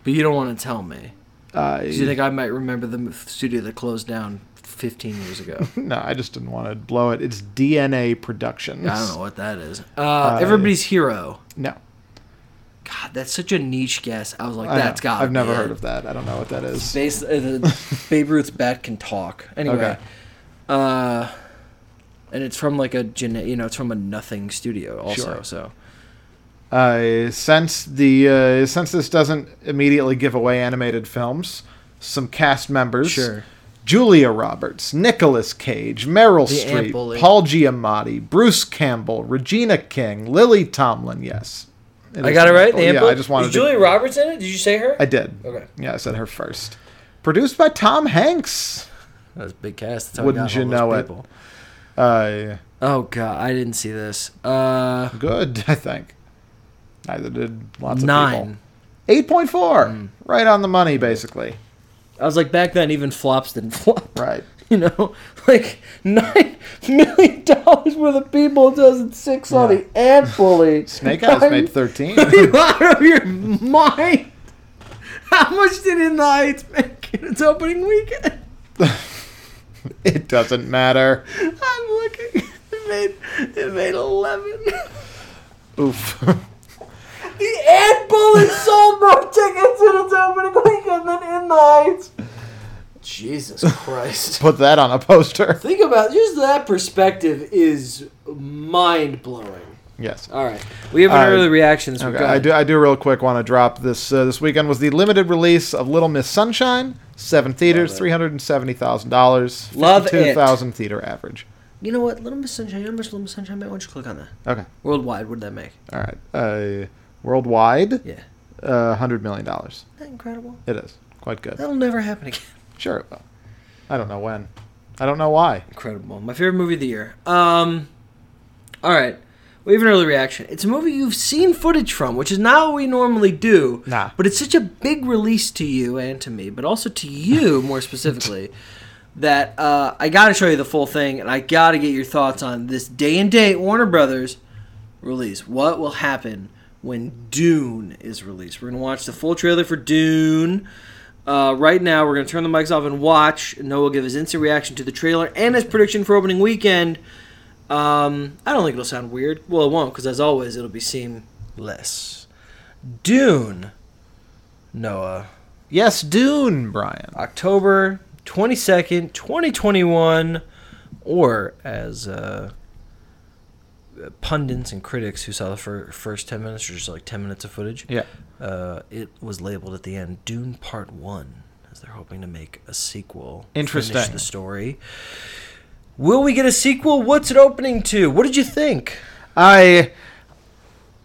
but you don't want to tell me. Uh, 'Cause you think I might remember the studio that closed down 15 years ago? no, I just didn't want to blow it. It's DNA Productions. I don't know what that is. Uh, Everybody's Hero. No, God, that's such a niche guess. I was like, that's got. I've never heard of that. I don't know what that is. Base, uh, the Babe Ruth's bat can talk. Anyway, Okay. uh, and it's from like a you know, it's from a nothing studio also. Sure. So Uh, since the uh, since this doesn't immediately give away animated films, some cast members: sure. Julia Roberts, Nicolas Cage, Meryl The Streep, Bully. Paul Giamatti, Bruce Campbell, Regina King, Lily Tomlin. Yes, It I got it right. The yeah, I just wanted Is to. Julia Roberts in it? Did you say her? I did. Okay. Yeah, I said her first. Produced by Tom Hanks. That's a big cast. That's how we Wouldn't got you all those know it? people. Uh, Oh god, I didn't see this. Uh, good, I think. Neither did lots of nine. people. Eight point four, Mm. right on the money, basically. I was like, back then, even flops didn't flop. Right. You know, like nine million dollars worth of people, 2006 on Yeah. the Ant Bully. Snake Eyes I'm- made thirteen. Are you out of your mind? How much did In the Heights make in its opening weekend? it doesn't matter. I'm looking. It made it made eleven. Oof. The Ant Bully sold more tickets in its opening weekend than In the Heights. Jesus Christ. Put that on a poster. Think about just that perspective is mind blowing. Yes. All right, we have an Uh, early reaction. So Okay, I do. I do real quick want to drop this. Uh, this weekend was the limited release of Little Miss Sunshine. Seven theaters, three hundred and seventy thousand dollars. Love it. Two thousand theater average. You know what? Little Miss Sunshine. You know how much Little Miss Sunshine made? Why don't you click on that? Okay. Worldwide, what did that make? All right. Uh, worldwide, Yeah. uh, hundred million dollars. That incredible? It is quite good. That'll never happen again. Sure it will. I don't know when. I don't know why. Incredible. My favorite movie of the year. Um, all right. We have an early reaction. It's a movie you've seen footage from, which is not what we normally do. Nah. But it's such a big release to you and to me, but also to you more specifically, that uh, I got to show you the full thing, and I got to get your thoughts on this day and date Warner Brothers release. What will happen when Dune is released? We're gonna watch the full trailer for Dune. Uh, right now, we're gonna turn the mics off and watch. Noah will give his instant reaction to the trailer and his prediction for opening weekend. Um, I don't think it'll sound weird. Well, it won't, because as always, it'll be seamless. Dune. Noah. Yes, Dune, Brian. October 22nd, 2021, or as uh, pundits and critics who saw the fir- first 10 minutes, or just like 10 minutes of footage, Yeah. uh, it was labeled at the end Dune Part 1, as they're hoping to make a sequel. Interesting. Finish the story. Will we get a sequel? What's it opening to? What did you think? I.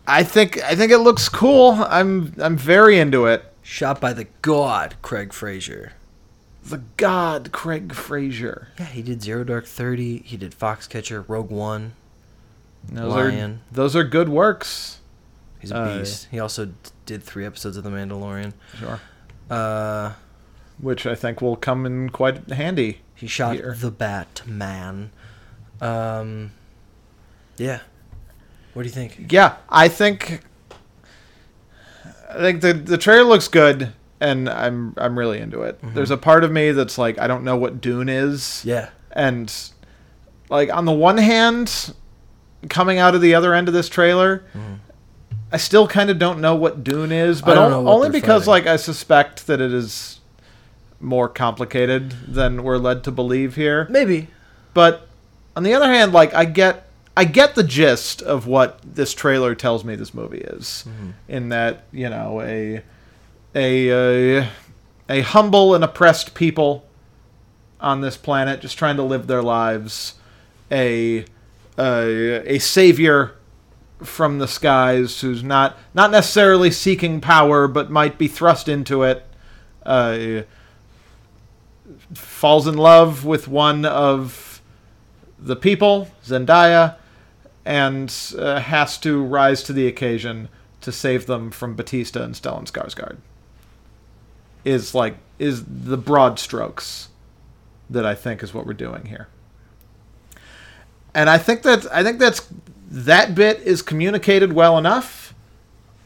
I think I think it looks cool. I'm I'm very into it. Shot by the god Craig Fraser. The God Craig Fraser. Yeah, he did Zero Dark Thirty. He did Foxcatcher, Rogue One. Those Lion. are those are good works. He's a Uh, beast. He also did three episodes of The Mandalorian. Sure. Uh, Which I think will come in quite handy. he shot Here. The Batman. Um, yeah. What do you think? Yeah, I think I think the the trailer looks good and I'm I'm really into it. There's a part of me that's like I don't know what Dune is. Yeah. And like on the one hand, coming out of the other end of this trailer, I still kind of don't know what Dune is, but o- only because fighting. like I suspect that it is more complicated than we're led to believe here. Maybe. But on the other hand, like I get I get the gist of what this trailer tells me this movie is. In that, you know, a a uh, a humble and oppressed people on this planet just trying to live their lives, a uh, a savior from the skies who's not not necessarily seeking power but might be thrust into it. Uh, falls in love with one of the people, Zendaya, and uh, has to rise to the occasion to save them from Bautista and Stellan Skarsgård. Is like is the broad strokes that I think is what we're doing here. And I think that I think that's that bit is communicated well enough,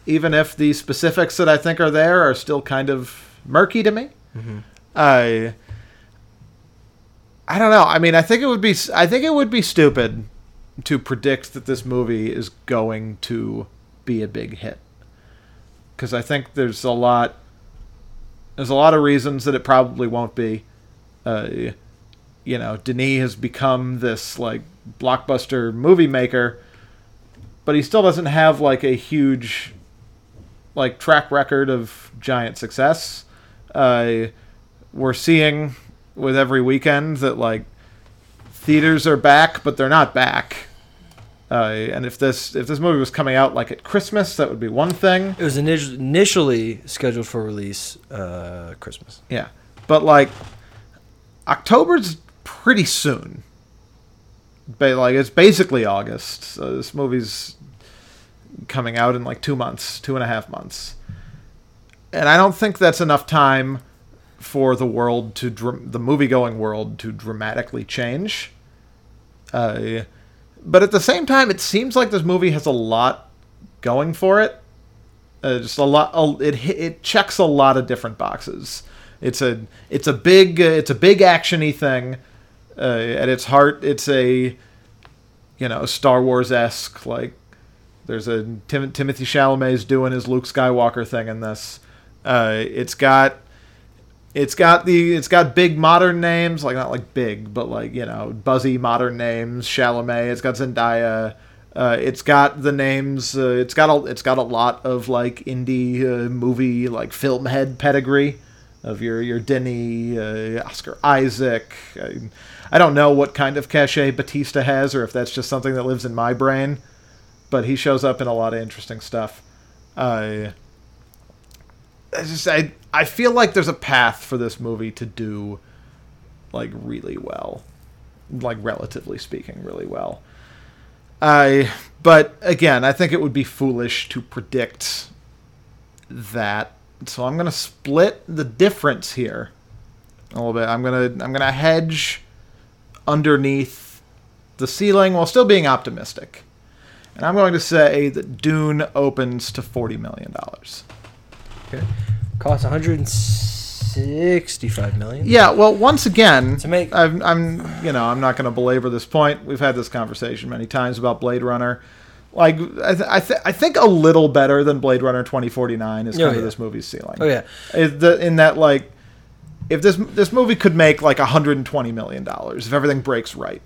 even if the specifics that I think are there are still kind of murky to me. I I don't know. I mean, I think it would be I think it would be stupid to predict that this movie is going to be a big hit. Cuz I think there's a lot there's a lot of reasons that it probably won't be. Uh, you know, Denis has become this like blockbuster movie maker, but he still doesn't have like a huge like track record of giant success. Uh, we're seeing with every weekend that like theaters are back, but they're not back. Uh, and if this if this movie was coming out like at Christmas, that would be one thing. It was init- initially scheduled for release uh, Christmas. Yeah, but like October's pretty soon. But like it's basically August. So this movie's coming out in like two months, two and a half months, and I don't think that's enough time for the world to dr- the movie going world to dramatically change. Uh, but at the same time, it seems like this movie has a lot going for it. Uh, just a lot. a- It it checks a lot of different boxes. It's a it's a big uh, it's a big actiony thing. Uh, at its heart, it's a you know Star Wars esque like. There's a Tim- Timothée Chalamet's doing his Luke Skywalker thing in this. Uh, it's got it's got the it's got big modern names like not like big but like you know buzzy modern names Chalamet it's got Zendaya uh, it's got the names uh, it's got a it's got a lot of like indie uh, movie like film head pedigree of your your Denny uh, Oscar Isaac I, I don't know what kind of cachet Bautista has or if that's just something that lives in my brain but he shows up in a lot of interesting stuff uh, I just I I feel like there's a path for this movie to do like really well, like relatively speaking, really well. I but again, I think it would be foolish to predict that. So I'm gonna split the difference here a little bit. I'm gonna I'm gonna hedge underneath the ceiling while still being optimistic. And I'm going to say that Dune opens to forty million dollars. Okay. Costs 165 million. Yeah, well, once again, To make- I'm, I'm, you know, I'm not going to belabor this point. We've had this conversation many times about Blade Runner. Like, I, th- I, th- I think a little better than Blade Runner 2049 is Oh, kind yeah. of this movie's ceiling. Oh yeah. Is the, in that, like, if this this movie could make like 120 million dollars if everything breaks right,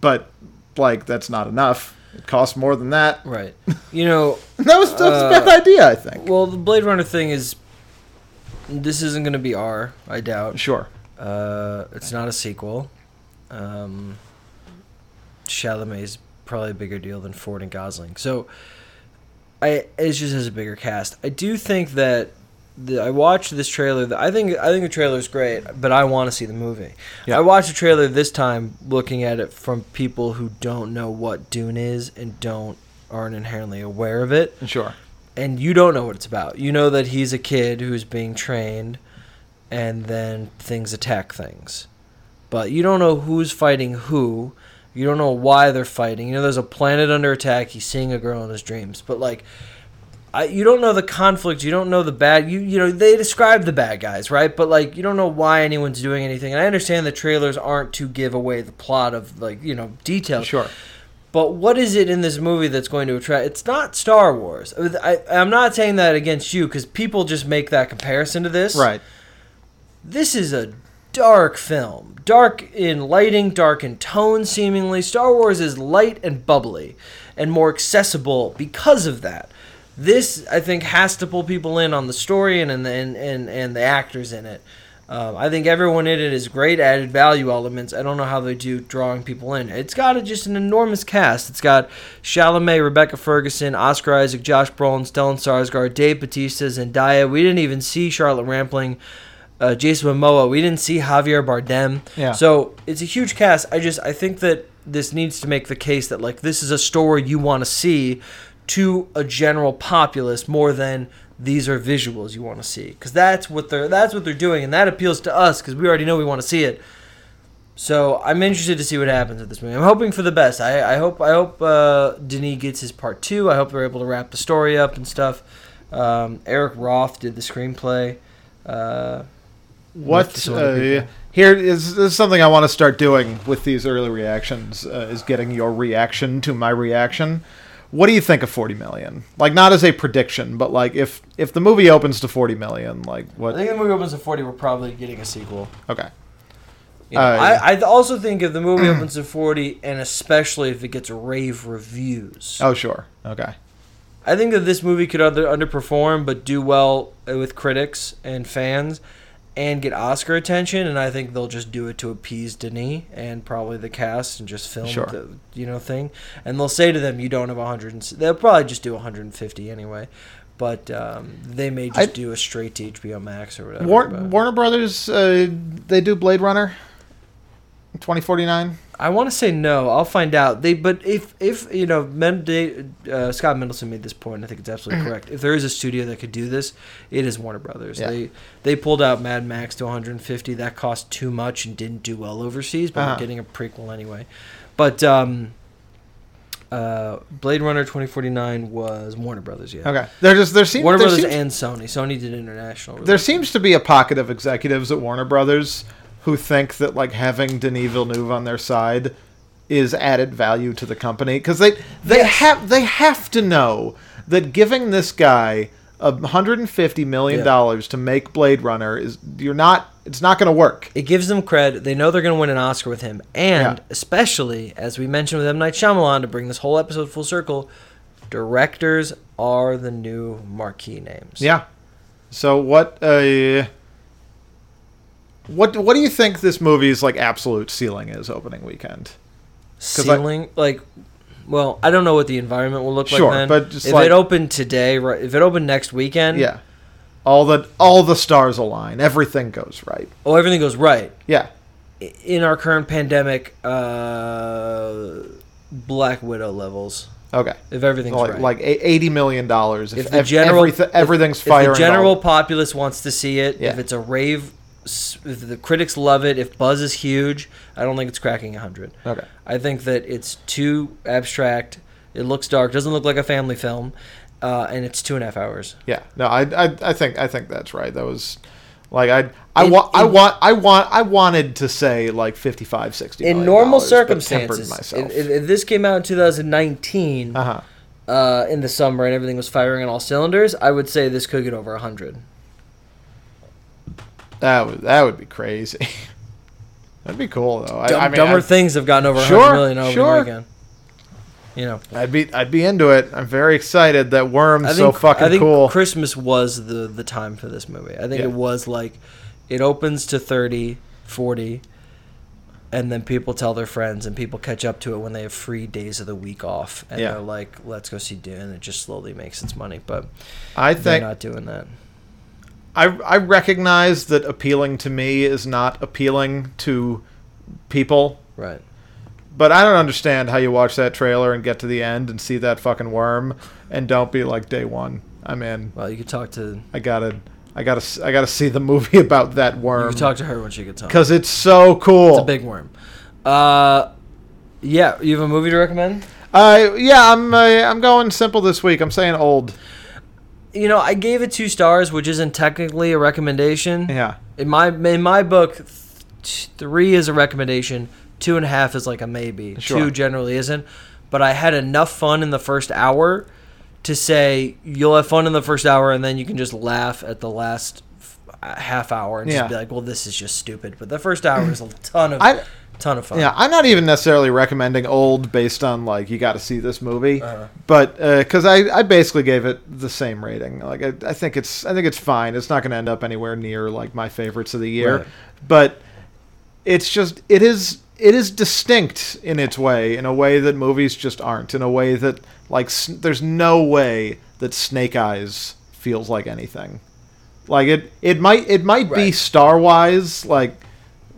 but like that's not enough. It costs more than that. Right. You know, That was that's a Uh, bad idea, I think. well, the Blade Runner thing is. This isn't going to be R, I doubt. Sure. Uh, it's not a sequel. Um, Chalamet's probably a bigger deal than Ford and Gosling. So, I it just has a bigger cast. I do think that the, I watched this trailer. I think I think the trailer's great, but I want to see the movie. Yeah. I watched the trailer this time, looking at it from people who don't know what Dune is and don't aren't inherently aware of it Sure. and you don't know what it's about. You know that he's a kid who's being trained, and then things attack things. But you don't know who's fighting who. You don't know why they're fighting. You know, there's a planet under attack. He's seeing a girl in his dreams, but like, I, you don't know the conflict. You don't know the bad. You you know they describe the bad guys, right? But like, you don't know why anyone's doing anything. And I understand the trailers aren't to give away the plot of like you know details. Sure. But what is it in this movie that's going to attract? It's not Star Wars. I, I'm not saying that against you because people just make that comparison to this. Right. This is a dark film. Dark in lighting, dark in tone, seemingly. Star Wars is light and bubbly and more accessible because of that. This, I think, has to pull people in on the story and and and, and, and the actors in it. Um, I think everyone in it is great added value elements. I don't know how they do drawing people in. It's got a, just an enormous cast. It's got Chalamet, Rebecca Ferguson, Oscar Isaac, Josh Brolin, Stellan Skarsgård, Dave Bautista, Zendaya. We didn't even see Charlotte Rampling, uh, Jason Momoa. We didn't see Javier Bardem. Yeah. So it's a huge cast. I just I think that this needs to make the case that like this is a story you want to see to a general populace more than these are visuals you want to see because that's what they're that's what they're doing and that appeals to us because we already know we want to see it So I'm interested to see what happens with this movie. I'm hoping for the best. I, I hope I hope uh, Denis gets his part two. I hope they're able to wrap the story up and stuff. Um, Eric Roth did the screenplay. Uh, What uh, here is is something I want to start doing with these early reactions uh, is getting your reaction to my reaction. What do you think of 40 million? Like not as a prediction, but like if if the movie opens to 40 million, like what I think the movie opens to 40. We're probably getting a sequel. Okay. You know, Uh, I, I also think if the movie opens at 40, and especially if it gets rave reviews, Oh sure. Okay. I think that this movie could under, underperform but do well with critics and fans and get Oscar attention. And I think they'll just do it to appease Denis and probably the cast and just film Sure. the you know thing. And they'll say to them, "You don't have 100." And, they'll probably just do 150 anyway. But um, they may just I- do a straight to HBO Max or whatever. War- Warner Brothers uh, they do Blade Runner 2049. I want to say no. I'll find out. They, but if if you know, Men, they, uh, Scott Mendelson made this point. I think it's absolutely correct. If there is a studio that could do this, it is Warner Brothers. Yeah. They they pulled out Mad Max to 150. That cost too much and didn't do well overseas. But Uh-huh. we're getting a prequel anyway. But um, uh, Blade Runner 2049 was Warner Brothers. Yeah. Okay. There just there seems Warner there Brothers seems, and Sony. Sony did international. there seems to be a pocket of executives at Warner Brothers who think that like having Denis Villeneuve on their side is added value to the company because they they have they have to know that giving this guy a 150 million Yeah. dollars to make Blade Runner is you're not it's not going to work. It gives them credit. They know they're going to win an Oscar with him, and Yeah. especially as we mentioned with M Night Shyamalan, to bring this whole episode full circle, directors are the new marquee names. Yeah. So what uh what what do you think this movie's like absolute ceiling is opening weekend? I- ceiling like. Well, I don't know what the environment will look Sure, like then. but just if like- it opened today, right? If it opened next weekend, Yeah. All the all the stars align. Everything goes right. oh, everything goes right. Yeah. In our current pandemic, uh, Black Widow levels. Okay. If everything's Like right. like eighty million dollars. If, if the general everyth- everything's if, firing. If the general all- populace wants to see it Yeah. if it's a rave the critics love it if buzz is huge i don't think it's cracking 100 Okay. i think that it's too abstract it looks dark doesn't look like a family film uh, and it's two and a half hours Yeah. No, I, I I think I think that's right. That was like I I In- want I want I want I wanted to say like 55 60 in normal dollars, circumstances myself. if, if this came out in 2019 uh-huh. uh, in the summer and everything was firing on all cylinders i would say this could get over 100 That would that would be crazy. That'd be cool though. I, Dumb, I mean, dumber I'd, things have gotten over Sure, 100 million over sure. the weekend you know I'd be I'd be into it. I'm very excited that Worm's I so think, fucking I think cool. Christmas was the the time for this movie. I think Yeah. it was like it opens to 30, 40 and then people tell their friends and people catch up to it when they have free days of the week off and Yeah. they're like let's go see Dune and it just slowly makes its money, but I they're think not doing that. I I recognize that appealing to me is not appealing to people. Right. But I don't understand how you watch that trailer and get to the end and see that fucking worm and don't be like day one. I'm in. Well, you could talk to I gotta, I gotta, I gotta see the movie about that worm. you could talk to her when she gets home. because it's so cool. It's a big worm. Uh yeah, you have a movie to recommend? uh, yeah, I'm, uh, I'm going simple this week. I'm saying old. You know, I gave it 2 stars, which isn't technically a recommendation. Yeah, in my in my book, th- three is a recommendation. Two and a half is like a maybe. Sure. Two generally isn't. But I had enough fun in the first hour to say you'll have fun in the first hour, and then you can just laugh at the last f- uh, half hour and Yeah. just be like, "Well, this is just stupid." But the first hour is a ton of I, ton of fun. yeah, I'm not even necessarily recommending old based on like you got to see this movie, Uh-huh. but because I, I basically gave it the same rating. Like I, I think it's I think it's fine. It's not going to end up anywhere near like my favorites of the year, Right. but it's just it is it is distinct in its way in a way that movies just aren't in a way that like s- there's no way that Snake Eyes feels like anything. Like it it might it might be Right. star wise like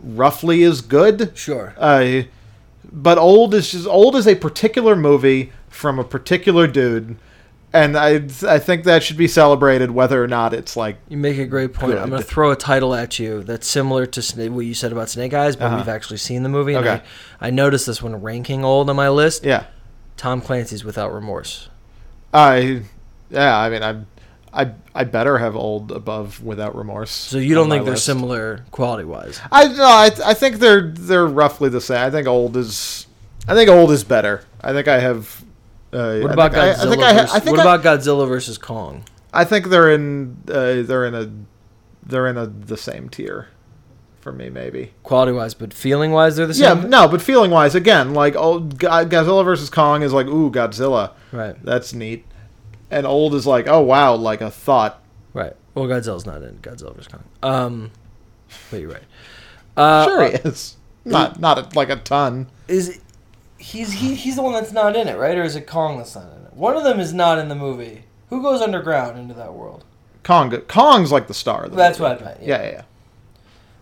roughly as good. Sure. Uh, but old is just old is a particular movie from a particular dude and I I think that should be celebrated whether or not it's like You make a great point. I'm going to throw a title at you that's similar to what you said about Snake Eyes, but Uh-huh. we've actually seen the movie. And Okay. I, I noticed this when ranking old on my list. yeah. Tom Clancy's Without Remorse. I yeah, I mean I I I better have old above without remorse. So you don't think they're list. similar quality wise? I no, I I think they're they're roughly the same. I think old is I think old is better. I think I have uh, What about I, Godzilla? I think I, versus, I think what I, about Godzilla versus Kong? I think they're in uh, they're in a they're in a the same tier for me maybe. Quality wise, but feeling wise, they're the same Yeah, no, but feeling wise again, like old Go- Godzilla versus Kong is like ooh Godzilla. Right, That's neat. And old is like, oh wow, like a thought. right. Well, Godzilla's not in Godzilla versus Kong. Um, but you're right. Uh, sure he is. Not not a, like a ton. is he's he, he's the one that's not in it, right? Or is it Kong that's not in it? One of them is not in the movie. Who goes underground into that world? Kong Kong's like the star. Of the That's movie. what I meant. Yeah, yeah, yeah.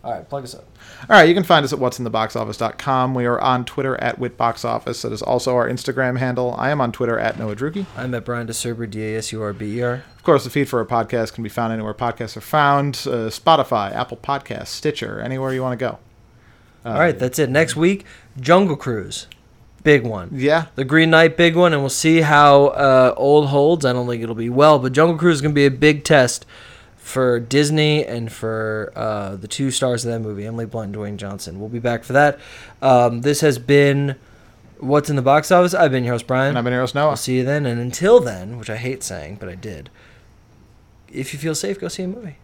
All right, plug us up. All right, you can find us at what'sintheboxoffice.com. We are on Twitter at WitBoxOffice. That is also our Instagram handle. I am on Twitter at Noah Druki. I'm at Brian Dasurber, D A S U R B E R. Of course, the feed for our podcast can be found anywhere podcasts are found uh, Spotify, Apple Podcasts, Stitcher, anywhere you want to go. Uh, All right, that's it. Next week, Jungle Cruise, big one. Yeah, The Green Knight, big one, and we'll see how uh, old holds. I don't think it'll be well, but Jungle Cruise is gonna be a big test for Disney and for uh, the two stars of that movie, Emily Blunt and Dwayne Johnson. We'll be back for that. Um, this has been what's in the box office. I've been your host Brian. and I've been Eros I'll see you then, and until then, which I hate saying, but I did. If you feel safe, go see a movie.